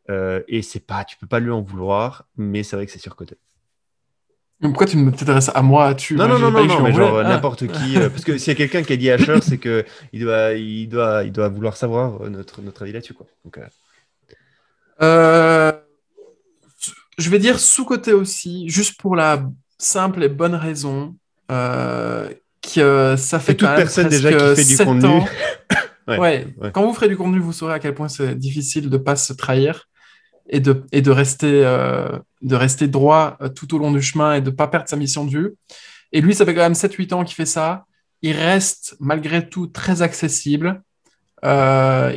Euh, et c'est pas, tu peux pas lui en vouloir, mais c'est vrai que c'est surcoté. Pourquoi tu me t'intéresses à moi tu Non, non, non, non, mais genre ah. n'importe qui. Euh, parce que s'il y a quelqu'un qui a dit Asher, c'est que il doit, il doit, il doit vouloir savoir euh, notre, notre avis là-dessus, quoi. Donc, je vais dire sous-côté aussi, juste pour la simple et bonne raison que ça fait toute quand même personne déjà qui fait du contenu. ouais, Quand vous ferez du contenu, vous saurez à quel point c'est difficile de pas se trahir et de, et de, rester, euh, de rester droit euh, tout au long du chemin et de pas perdre sa mission de vue. Et lui, ça fait quand même 7-8 ans qu'il fait ça. Il reste malgré tout très accessible. il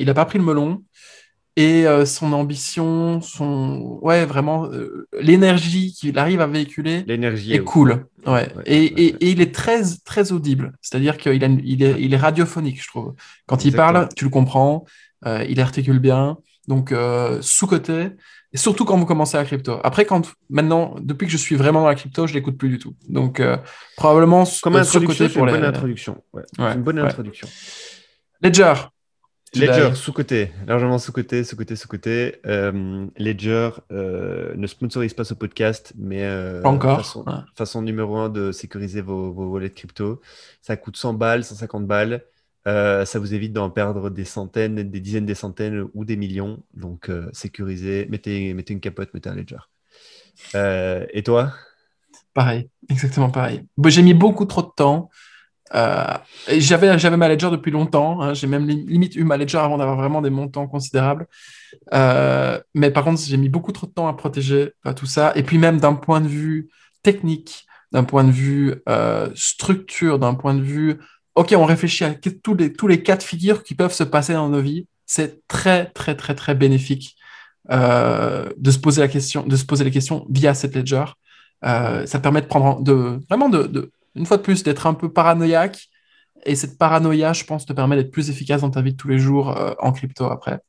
n'a pas pris le melon et euh, son ambition, son ouais vraiment euh, l'énergie qu'il arrive à véhiculer l'énergie est cool. Ouais. et, et, et, il est très très audible, c'est-à-dire qu'il il est, il est radiophonique, je trouve. Quand il parle, tu le comprends, euh, il articule bien, donc sous côté. Et surtout quand vous commencez la crypto. Après, quand maintenant, depuis que je suis vraiment dans la crypto, je l'écoute plus du tout. Donc probablement comme introduction, pour une bonne introduction. Ouais. une bonne introduction. Ledger, Ledger, sous-côté, largement sous-côté, sous-côté, sous-côté. Euh, Ledger euh, ne sponsorise pas ce podcast, mais euh, encore. Façon, numéro un de sécuriser vos, vos wallets crypto. Ça coûte 100 balles, 150 balles. ça vous évite d'en perdre des centaines, des dizaines, des centaines ou des millions. Donc, sécurisez, mettez, mettez une capote, mettez un Ledger. et toi? Pareil, exactement pareil. J'ai mis beaucoup trop de temps. Euh, j'avais, j'avais ma ledger depuis longtemps. Hein. j'ai même limite eu ma ledger avant d'avoir vraiment des montants considérables. Euh, mais par contre, j'ai mis beaucoup trop de temps à protéger tout ça. Et puis même d'un point de vue technique, d'un point de vue euh, structure, d'un point de vue, ok, on réfléchit à tous les, tous les cas de figure qui peuvent se passer dans nos vies. C'est très, très, très, très bénéfique de se poser la question, de se poser les questions via cette ledger. ça permet de prendre, de vraiment de une fois de plus, d'être un peu paranoïaque. Et cette paranoïa, je pense, te permet d'être plus efficace dans ta vie de tous les jours euh, en crypto après.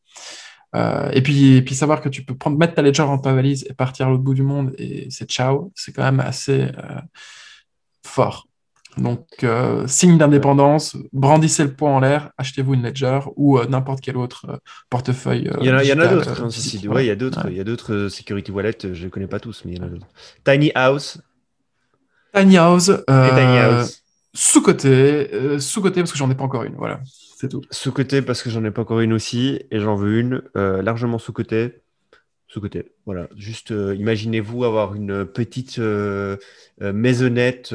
Euh, et, puis, puis savoir que tu peux prendre, mettre ta ledger dans ta valise et partir à l'autre bout du monde et c'est ciao, c'est quand même assez euh, fort. Donc, signe d'indépendance, brandissez le poing en l'air, achetez-vous une ledger ou n'importe quel autre portefeuille. il y en a, d'autres. Hein, il y a d'autres. Il y a d'autres security wallets. Je ne connais pas tous, mais il y en a d'autres. Tiny House, Tiny House. Euh, sous-côté, euh, sous-côté parce que j'en ai pas encore une, voilà, c'est tout. Sous-côté parce que j'en ai pas encore une aussi et j'en veux une, euh, largement sous-côté. Sous-côté, voilà. Juste imaginez-vous avoir une petite maisonnette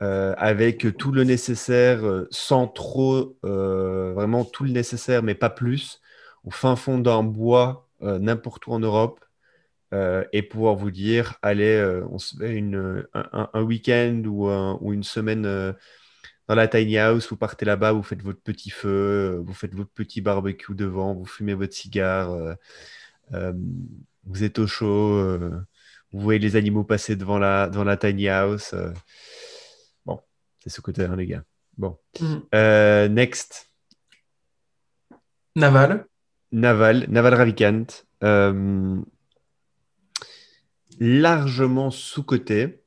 avec tout le nécessaire, sans trop, vraiment tout le nécessaire, mais pas plus, au fin fond d'un bois, n'importe où en Europe. Euh, et pouvoir vous dire, allez, euh, on se fait une, un, week-end ou, ou, une semaine euh, dans la tiny house, vous partez là-bas, vous faites votre petit feu, vous faites votre petit barbecue devant, vous fumez votre cigare, vous êtes au chaud, vous voyez les animaux passer devant la, devant la tiny house. bon, c'est ce côté, hein, les gars. Bon. Mhm. next. Naval. Naval, Naval Ravikant largement sous-côté.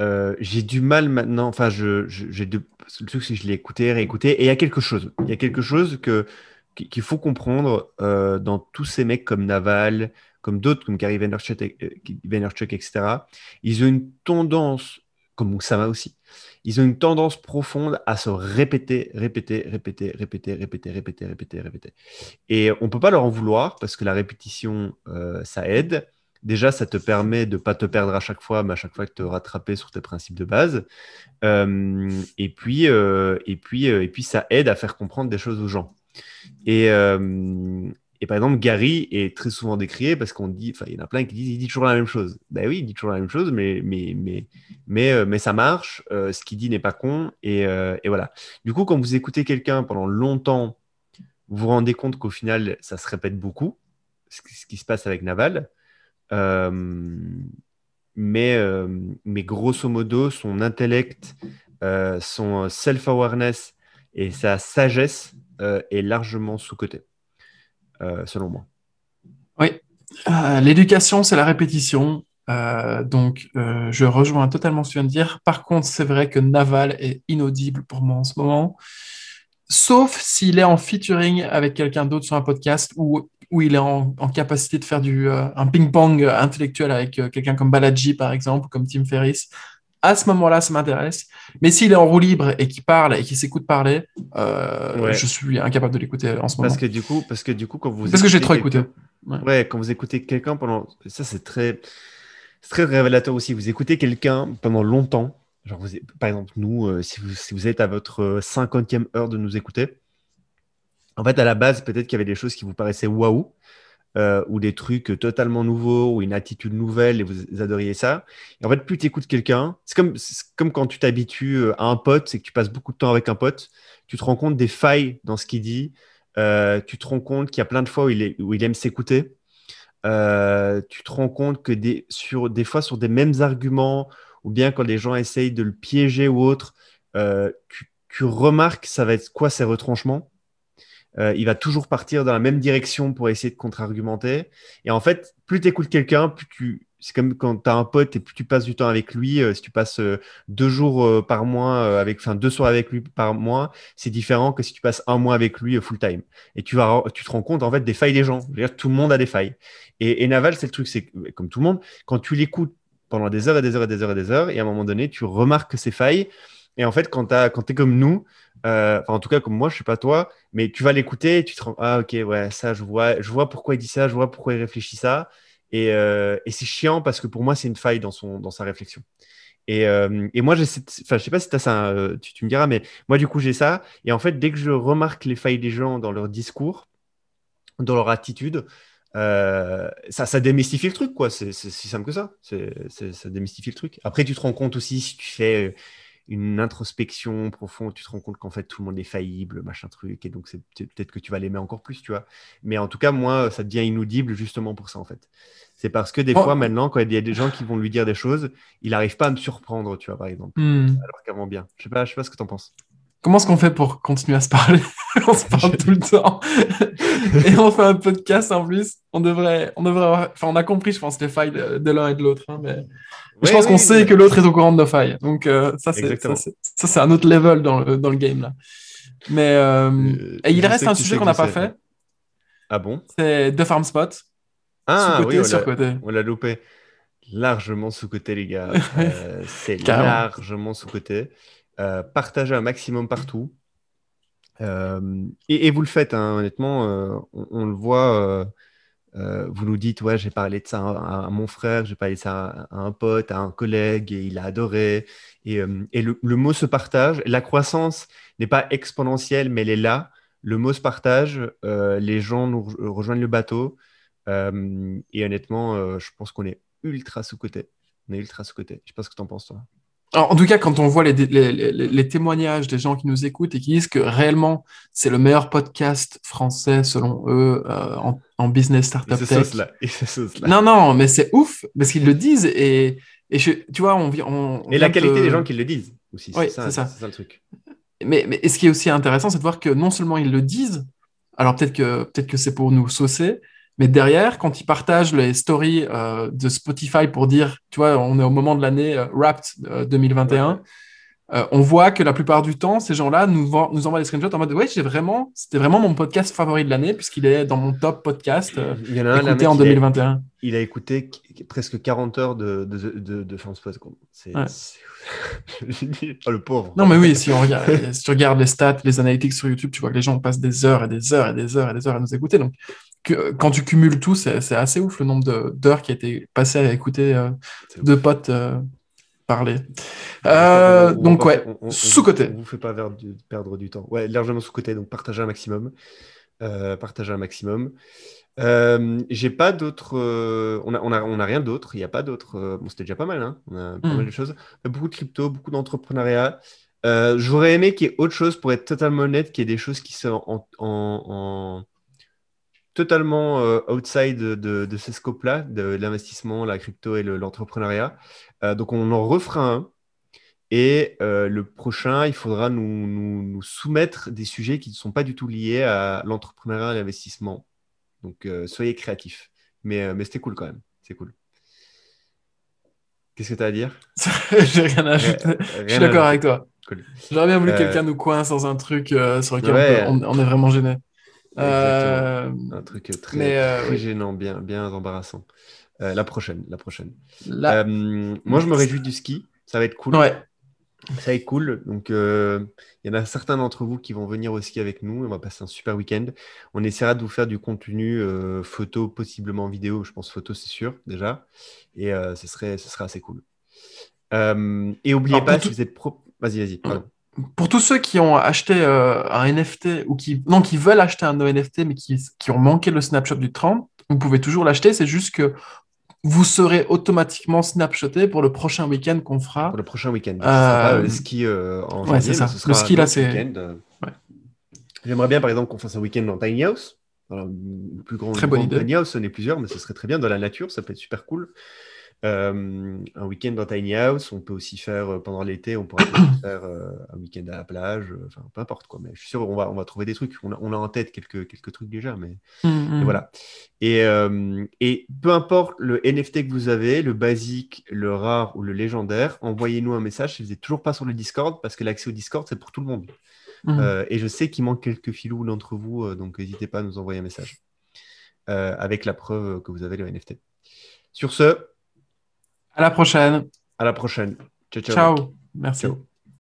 Euh, j'ai du mal maintenant, enfin, je, j'ai le truc, c'est que je l'ai écouté, réécouté, et il y a quelque chose. Il y a quelque chose que, qu'il faut comprendre euh, dans tous ces mecs comme Naval, comme d'autres, comme Gary Vaynerchuk, euh, etc. Ils ont une tendance, comme Moussama aussi, ils ont une tendance profonde à se répéter, répéter, répéter, répéter, répéter, répéter, répéter, répéter. Et on ne peut pas leur en vouloir parce que la répétition, ça aide déjà, ça te permet de ne pas te perdre à chaque fois, mais à chaque fois de te rattraper sur tes principes de base. Euh, et, puis, euh, euh, et puis, ça aide à faire comprendre des choses aux gens. Et, et par exemple, Gary est très souvent décrié parce qu'on dit, enfin, il y en a plein qui disent, il dit toujours la même chose. Ben oui, il dit toujours la même chose, mais, ça marche. ce qu'il dit n'est pas con. Et, et, voilà. Du coup, quand vous écoutez quelqu'un pendant longtemps, vous vous rendez compte qu'au final, ça se répète beaucoup, ce qui se passe avec Naval. Euh, mais, euh, mais grosso modo, son intellect, euh, son self-awareness et sa sagesse est largement sous-côté, selon moi. Oui, l'éducation, c'est la répétition. donc, je rejoins totalement ce que tu viens de dire. Par contre, c'est vrai que Naval est inaudible pour moi en ce moment. Sauf s'il est en featuring avec quelqu'un d'autre sur un podcast ou où il est en, capacité de faire du, euh, un ping-pong intellectuel avec euh, quelqu'un comme Balaji, par exemple, comme Tim Ferriss, à ce moment-là, ça m'intéresse. Mais s'il est en roue libre et qu'il parle et qu'il s'écoute parler, euh, je suis incapable de l'écouter en ce moment. Parce que du coup, parce que du coup, quand vous parce que j'ai trop écouté. Ouais. quand vous écoutez quelqu'un pendant, ça c'est très, très révélateur aussi. Vous écoutez quelqu'un pendant longtemps. Genre vous... par exemple, nous, si, vous, si vous êtes à votre 50e heure de nous écouter, en fait, à la base, peut-être qu'il y avait des choses qui vous paraissaient waouh. euh, ou des trucs totalement nouveaux ou une attitude nouvelle et vous adoriez ça. Et en fait, plus tu écoutes quelqu'un, c'est comme, quand tu t'habitues euh, à un pote, c'est que tu passes beaucoup de temps avec un pote, tu te rends compte des failles dans ce qu'il dit, euh, tu te rends compte qu'il y a plein de fois où il, aime s'écouter. tu te rends compte que des, sur, des fois, sur des mêmes arguments, ou bien quand les gens essayent de le piéger ou autre, tu remarques ça va être quoi ces retranchements euh, il va toujours partir dans la même direction pour essayer de contre-argumenter. Et en fait, plus tu écoutes quelqu'un, plus tu. C'est comme quand tu as un pote et plus tu passes du temps avec lui. Euh, si tu passes euh, deux jours par mois, avec, enfin deux soirs avec lui par mois, c'est différent que si tu passes un mois avec lui full time. Et tu, vas, tu te rends compte en fait des failles des gens. dire, tout le monde a des failles. Et, Naval, c'est le truc, c'est comme tout le monde, quand tu l'écoutes pendant des heures et des heures et des heures et des heures, et à un moment donné, tu remarques ces failles. Et en fait, quand, tu es comme nous, euh, en tout cas, comme moi, je ne sais pas toi, mais tu vas l'écouter et tu te rends Ah, ok, ouais, ça, je vois, je vois pourquoi il dit ça, je vois pourquoi il réfléchit ça. Et, euh, c'est chiant parce que pour moi, c'est une faille dans, son, dans sa réflexion. Et, euh, et moi, j'ai enfin, je sais pas si as ça, tu, me diras, mais moi, du coup, j'ai ça. Et en fait, dès que je remarque les failles des gens dans leur discours, dans leur attitude, ça, ça démystifie le truc, quoi. C'est si simple que ça. ça démystifie le truc. Après, tu te rends compte aussi si tu fais une introspection profonde, tu te rends compte qu'en fait tout le monde est faillible, machin truc, et donc c'est peut-être que tu vas l'aimer encore plus, tu vois. Mais en tout cas, moi, ça devient inaudible justement pour ça, en fait. C'est parce que des oh. fois, maintenant, quand il y a des gens qui vont lui dire des choses, il n'arrive pas à me surprendre, tu vois, par exemple. Hmm. Alors qu'avant, bien. Je sais pas, je sais pas ce que tu en penses. Comment est-ce qu'on fait pour continuer à se parler On se parle tout le temps. et on fait un podcast en plus. On devrait, on devrait Enfin, on a compris, je pense, les failles de, l'un et de l'autre. Hein, mais je pense qu'on sait que l'autre est au courant de nos failles. Donc, euh, ça, c'est un autre level dans le, dans le game. Là. Mais euh, euh, et il reste un sujet qu'on n'a pas fait. Ah bon? C'est The Farm Spot. Ah oui, on l'a loupé. Largement sous-côté, les gars. c'est largement sous-côté. Partagez un maximum partout. Et, et, vous le faites, hein, honnêtement. On, on, le voit euh, vous nous dites, ouais, j'ai parlé de ça à, mon frère, j'ai parlé de ça à, un pote, à un collègue, et il a adoré. Et, euh, le, mot se partage. La croissance n'est pas exponentielle, mais elle est là. Le mot se partage. Euh, les gens nous rejoignent le bateau. et honnêtement, je pense qu'on est ultra sous-côté. On est ultra sous-côté. Je sais pas ce que tu en penses, toi en tout cas, quand on voit les, témoignages des gens qui nous écoutent et qui disent que réellement c'est le meilleur podcast français selon eux euh, en, business startup tech. Non, non, mais c'est ouf parce qu'ils le disent et, et tu vois, on, on, Et la qualité des gens qui le disent aussi. Oui, c'est ça, ça. le truc. Mais, mais ce qui est aussi intéressant, c'est de voir que non seulement ils le disent, alors peut-être que, peut que c'est pour nous saucer, mais derrière, quand ils partagent les stories euh, de Spotify pour dire, tu vois, on est au moment de l'année euh, Wrapped 2021, euh, on voit que la plupart du temps, ces gens-là nous, nous envoient des screenshots en mode, ouais, j'ai vraiment, c'était vraiment mon podcast favori de l'année puisqu'il est dans mon top podcast il y en a écouté un, en 2021. Il a, écouté presque 40 heures de, de, de, de C'est oh, le pauvre. Non, mais oui, si, on regarde, si tu regardes les stats, les analytics sur YouTube, tu vois que les gens passent des heures et des heures et des heures et des heures à nous écouter. Donc, quand tu cumules tout, c'est assez ouf le nombre d'heures qui a été passé à écouter euh, deux potes euh, parler. Euh, donc, ouais, sous-côté. On vous fait pas perdre du temps. Ouais, largement sous-côté, donc partagez un maximum. partagez un maximum. J'ai pas d'autres. on, a, on, a, on a rien d'autre. Il n'y a pas d'autres. bon, c'était déjà pas mal. Hein on a pas hmm. mal de choses. Beaucoup de crypto, beaucoup d'entrepreneuriat. J'aurais aimé qu'il y ait autre chose pour être totalement honnête, qu'il y ait des choses qui sont en totalement euh, outside de, de, ces scopes-là, de, l'investissement, la crypto et l'entrepreneuriat. Euh, donc on en refera un. Et euh, le prochain, il faudra nous, nous, soumettre des sujets qui ne sont pas du tout liés à l'entrepreneuriat et l'investissement. Donc soyez créatifs. Mais, mais c'était cool quand même. C'est cool. Qu'est-ce que tu as à dire? J'ai rien à ajouter. Je suis d'accord avec toi. J'aurais bien voulu que quelqu'un nous coince dans un truc sur lequel on, on, est vraiment gêné. Euh, un truc très, euh, gênant, bien, bien embarrassant. Euh, la prochaine, la prochaine. moi, je me réjouis du ski. Ça va être cool. Ouais. Ça va être cool. Donc, il y en a certains d'entre vous qui vont venir au ski avec nous. On va passer un super week-end. On essaiera de vous faire du contenu photo, possiblement vidéo. Je pense photo, c'est sûr, déjà. Et ce, serait, ce serait assez cool. et n'oubliez pas, si vous êtes pro... Vas-y, vas-y, pardon pour tous ceux qui ont acheté euh, un NFT ou qui, non, qui veulent acheter un NFT mais qui, qui ont manqué le snapshot du 30, vous pouvez toujours l'acheter. C'est juste que vous serez automatiquement snapshoté pour le prochain week-end qu'on fera. Pour le prochain week-end. pas le ski en ouais, c'est ça. le ski, là, c'est. J'aimerais bien, par exemple, qu'on fasse un week-end dans Tiny House. le plus grand très bonne idée. Tiny House, ce n'est plusieurs, mais ce serait très bien dans la nature, ça peut être super cool. Euh, un week-end dans Tiny House, on peut aussi faire euh, pendant l'été, on pourrait faire euh, un week-end à la plage, enfin peu importe quoi. Mais je suis sûr on va, on va trouver des trucs. On a, on a en tête quelques, quelques trucs déjà, mais mmh, mmh. voilà. Et, et, peu importe le NFT que vous avez, le basique, le rare ou le légendaire, envoyez-nous un message. Si vous n'êtes toujours pas sur le Discord, parce que l'accès au Discord c'est pour tout le monde. Mmh. et je sais qu'il manque quelques filous d'entre vous, donc n'hésitez pas à nous envoyer un message avec la preuve que vous avez le NFT. Sur ce, à la prochaine. À la prochaine. Ciao, ciao. Ciao. Merci.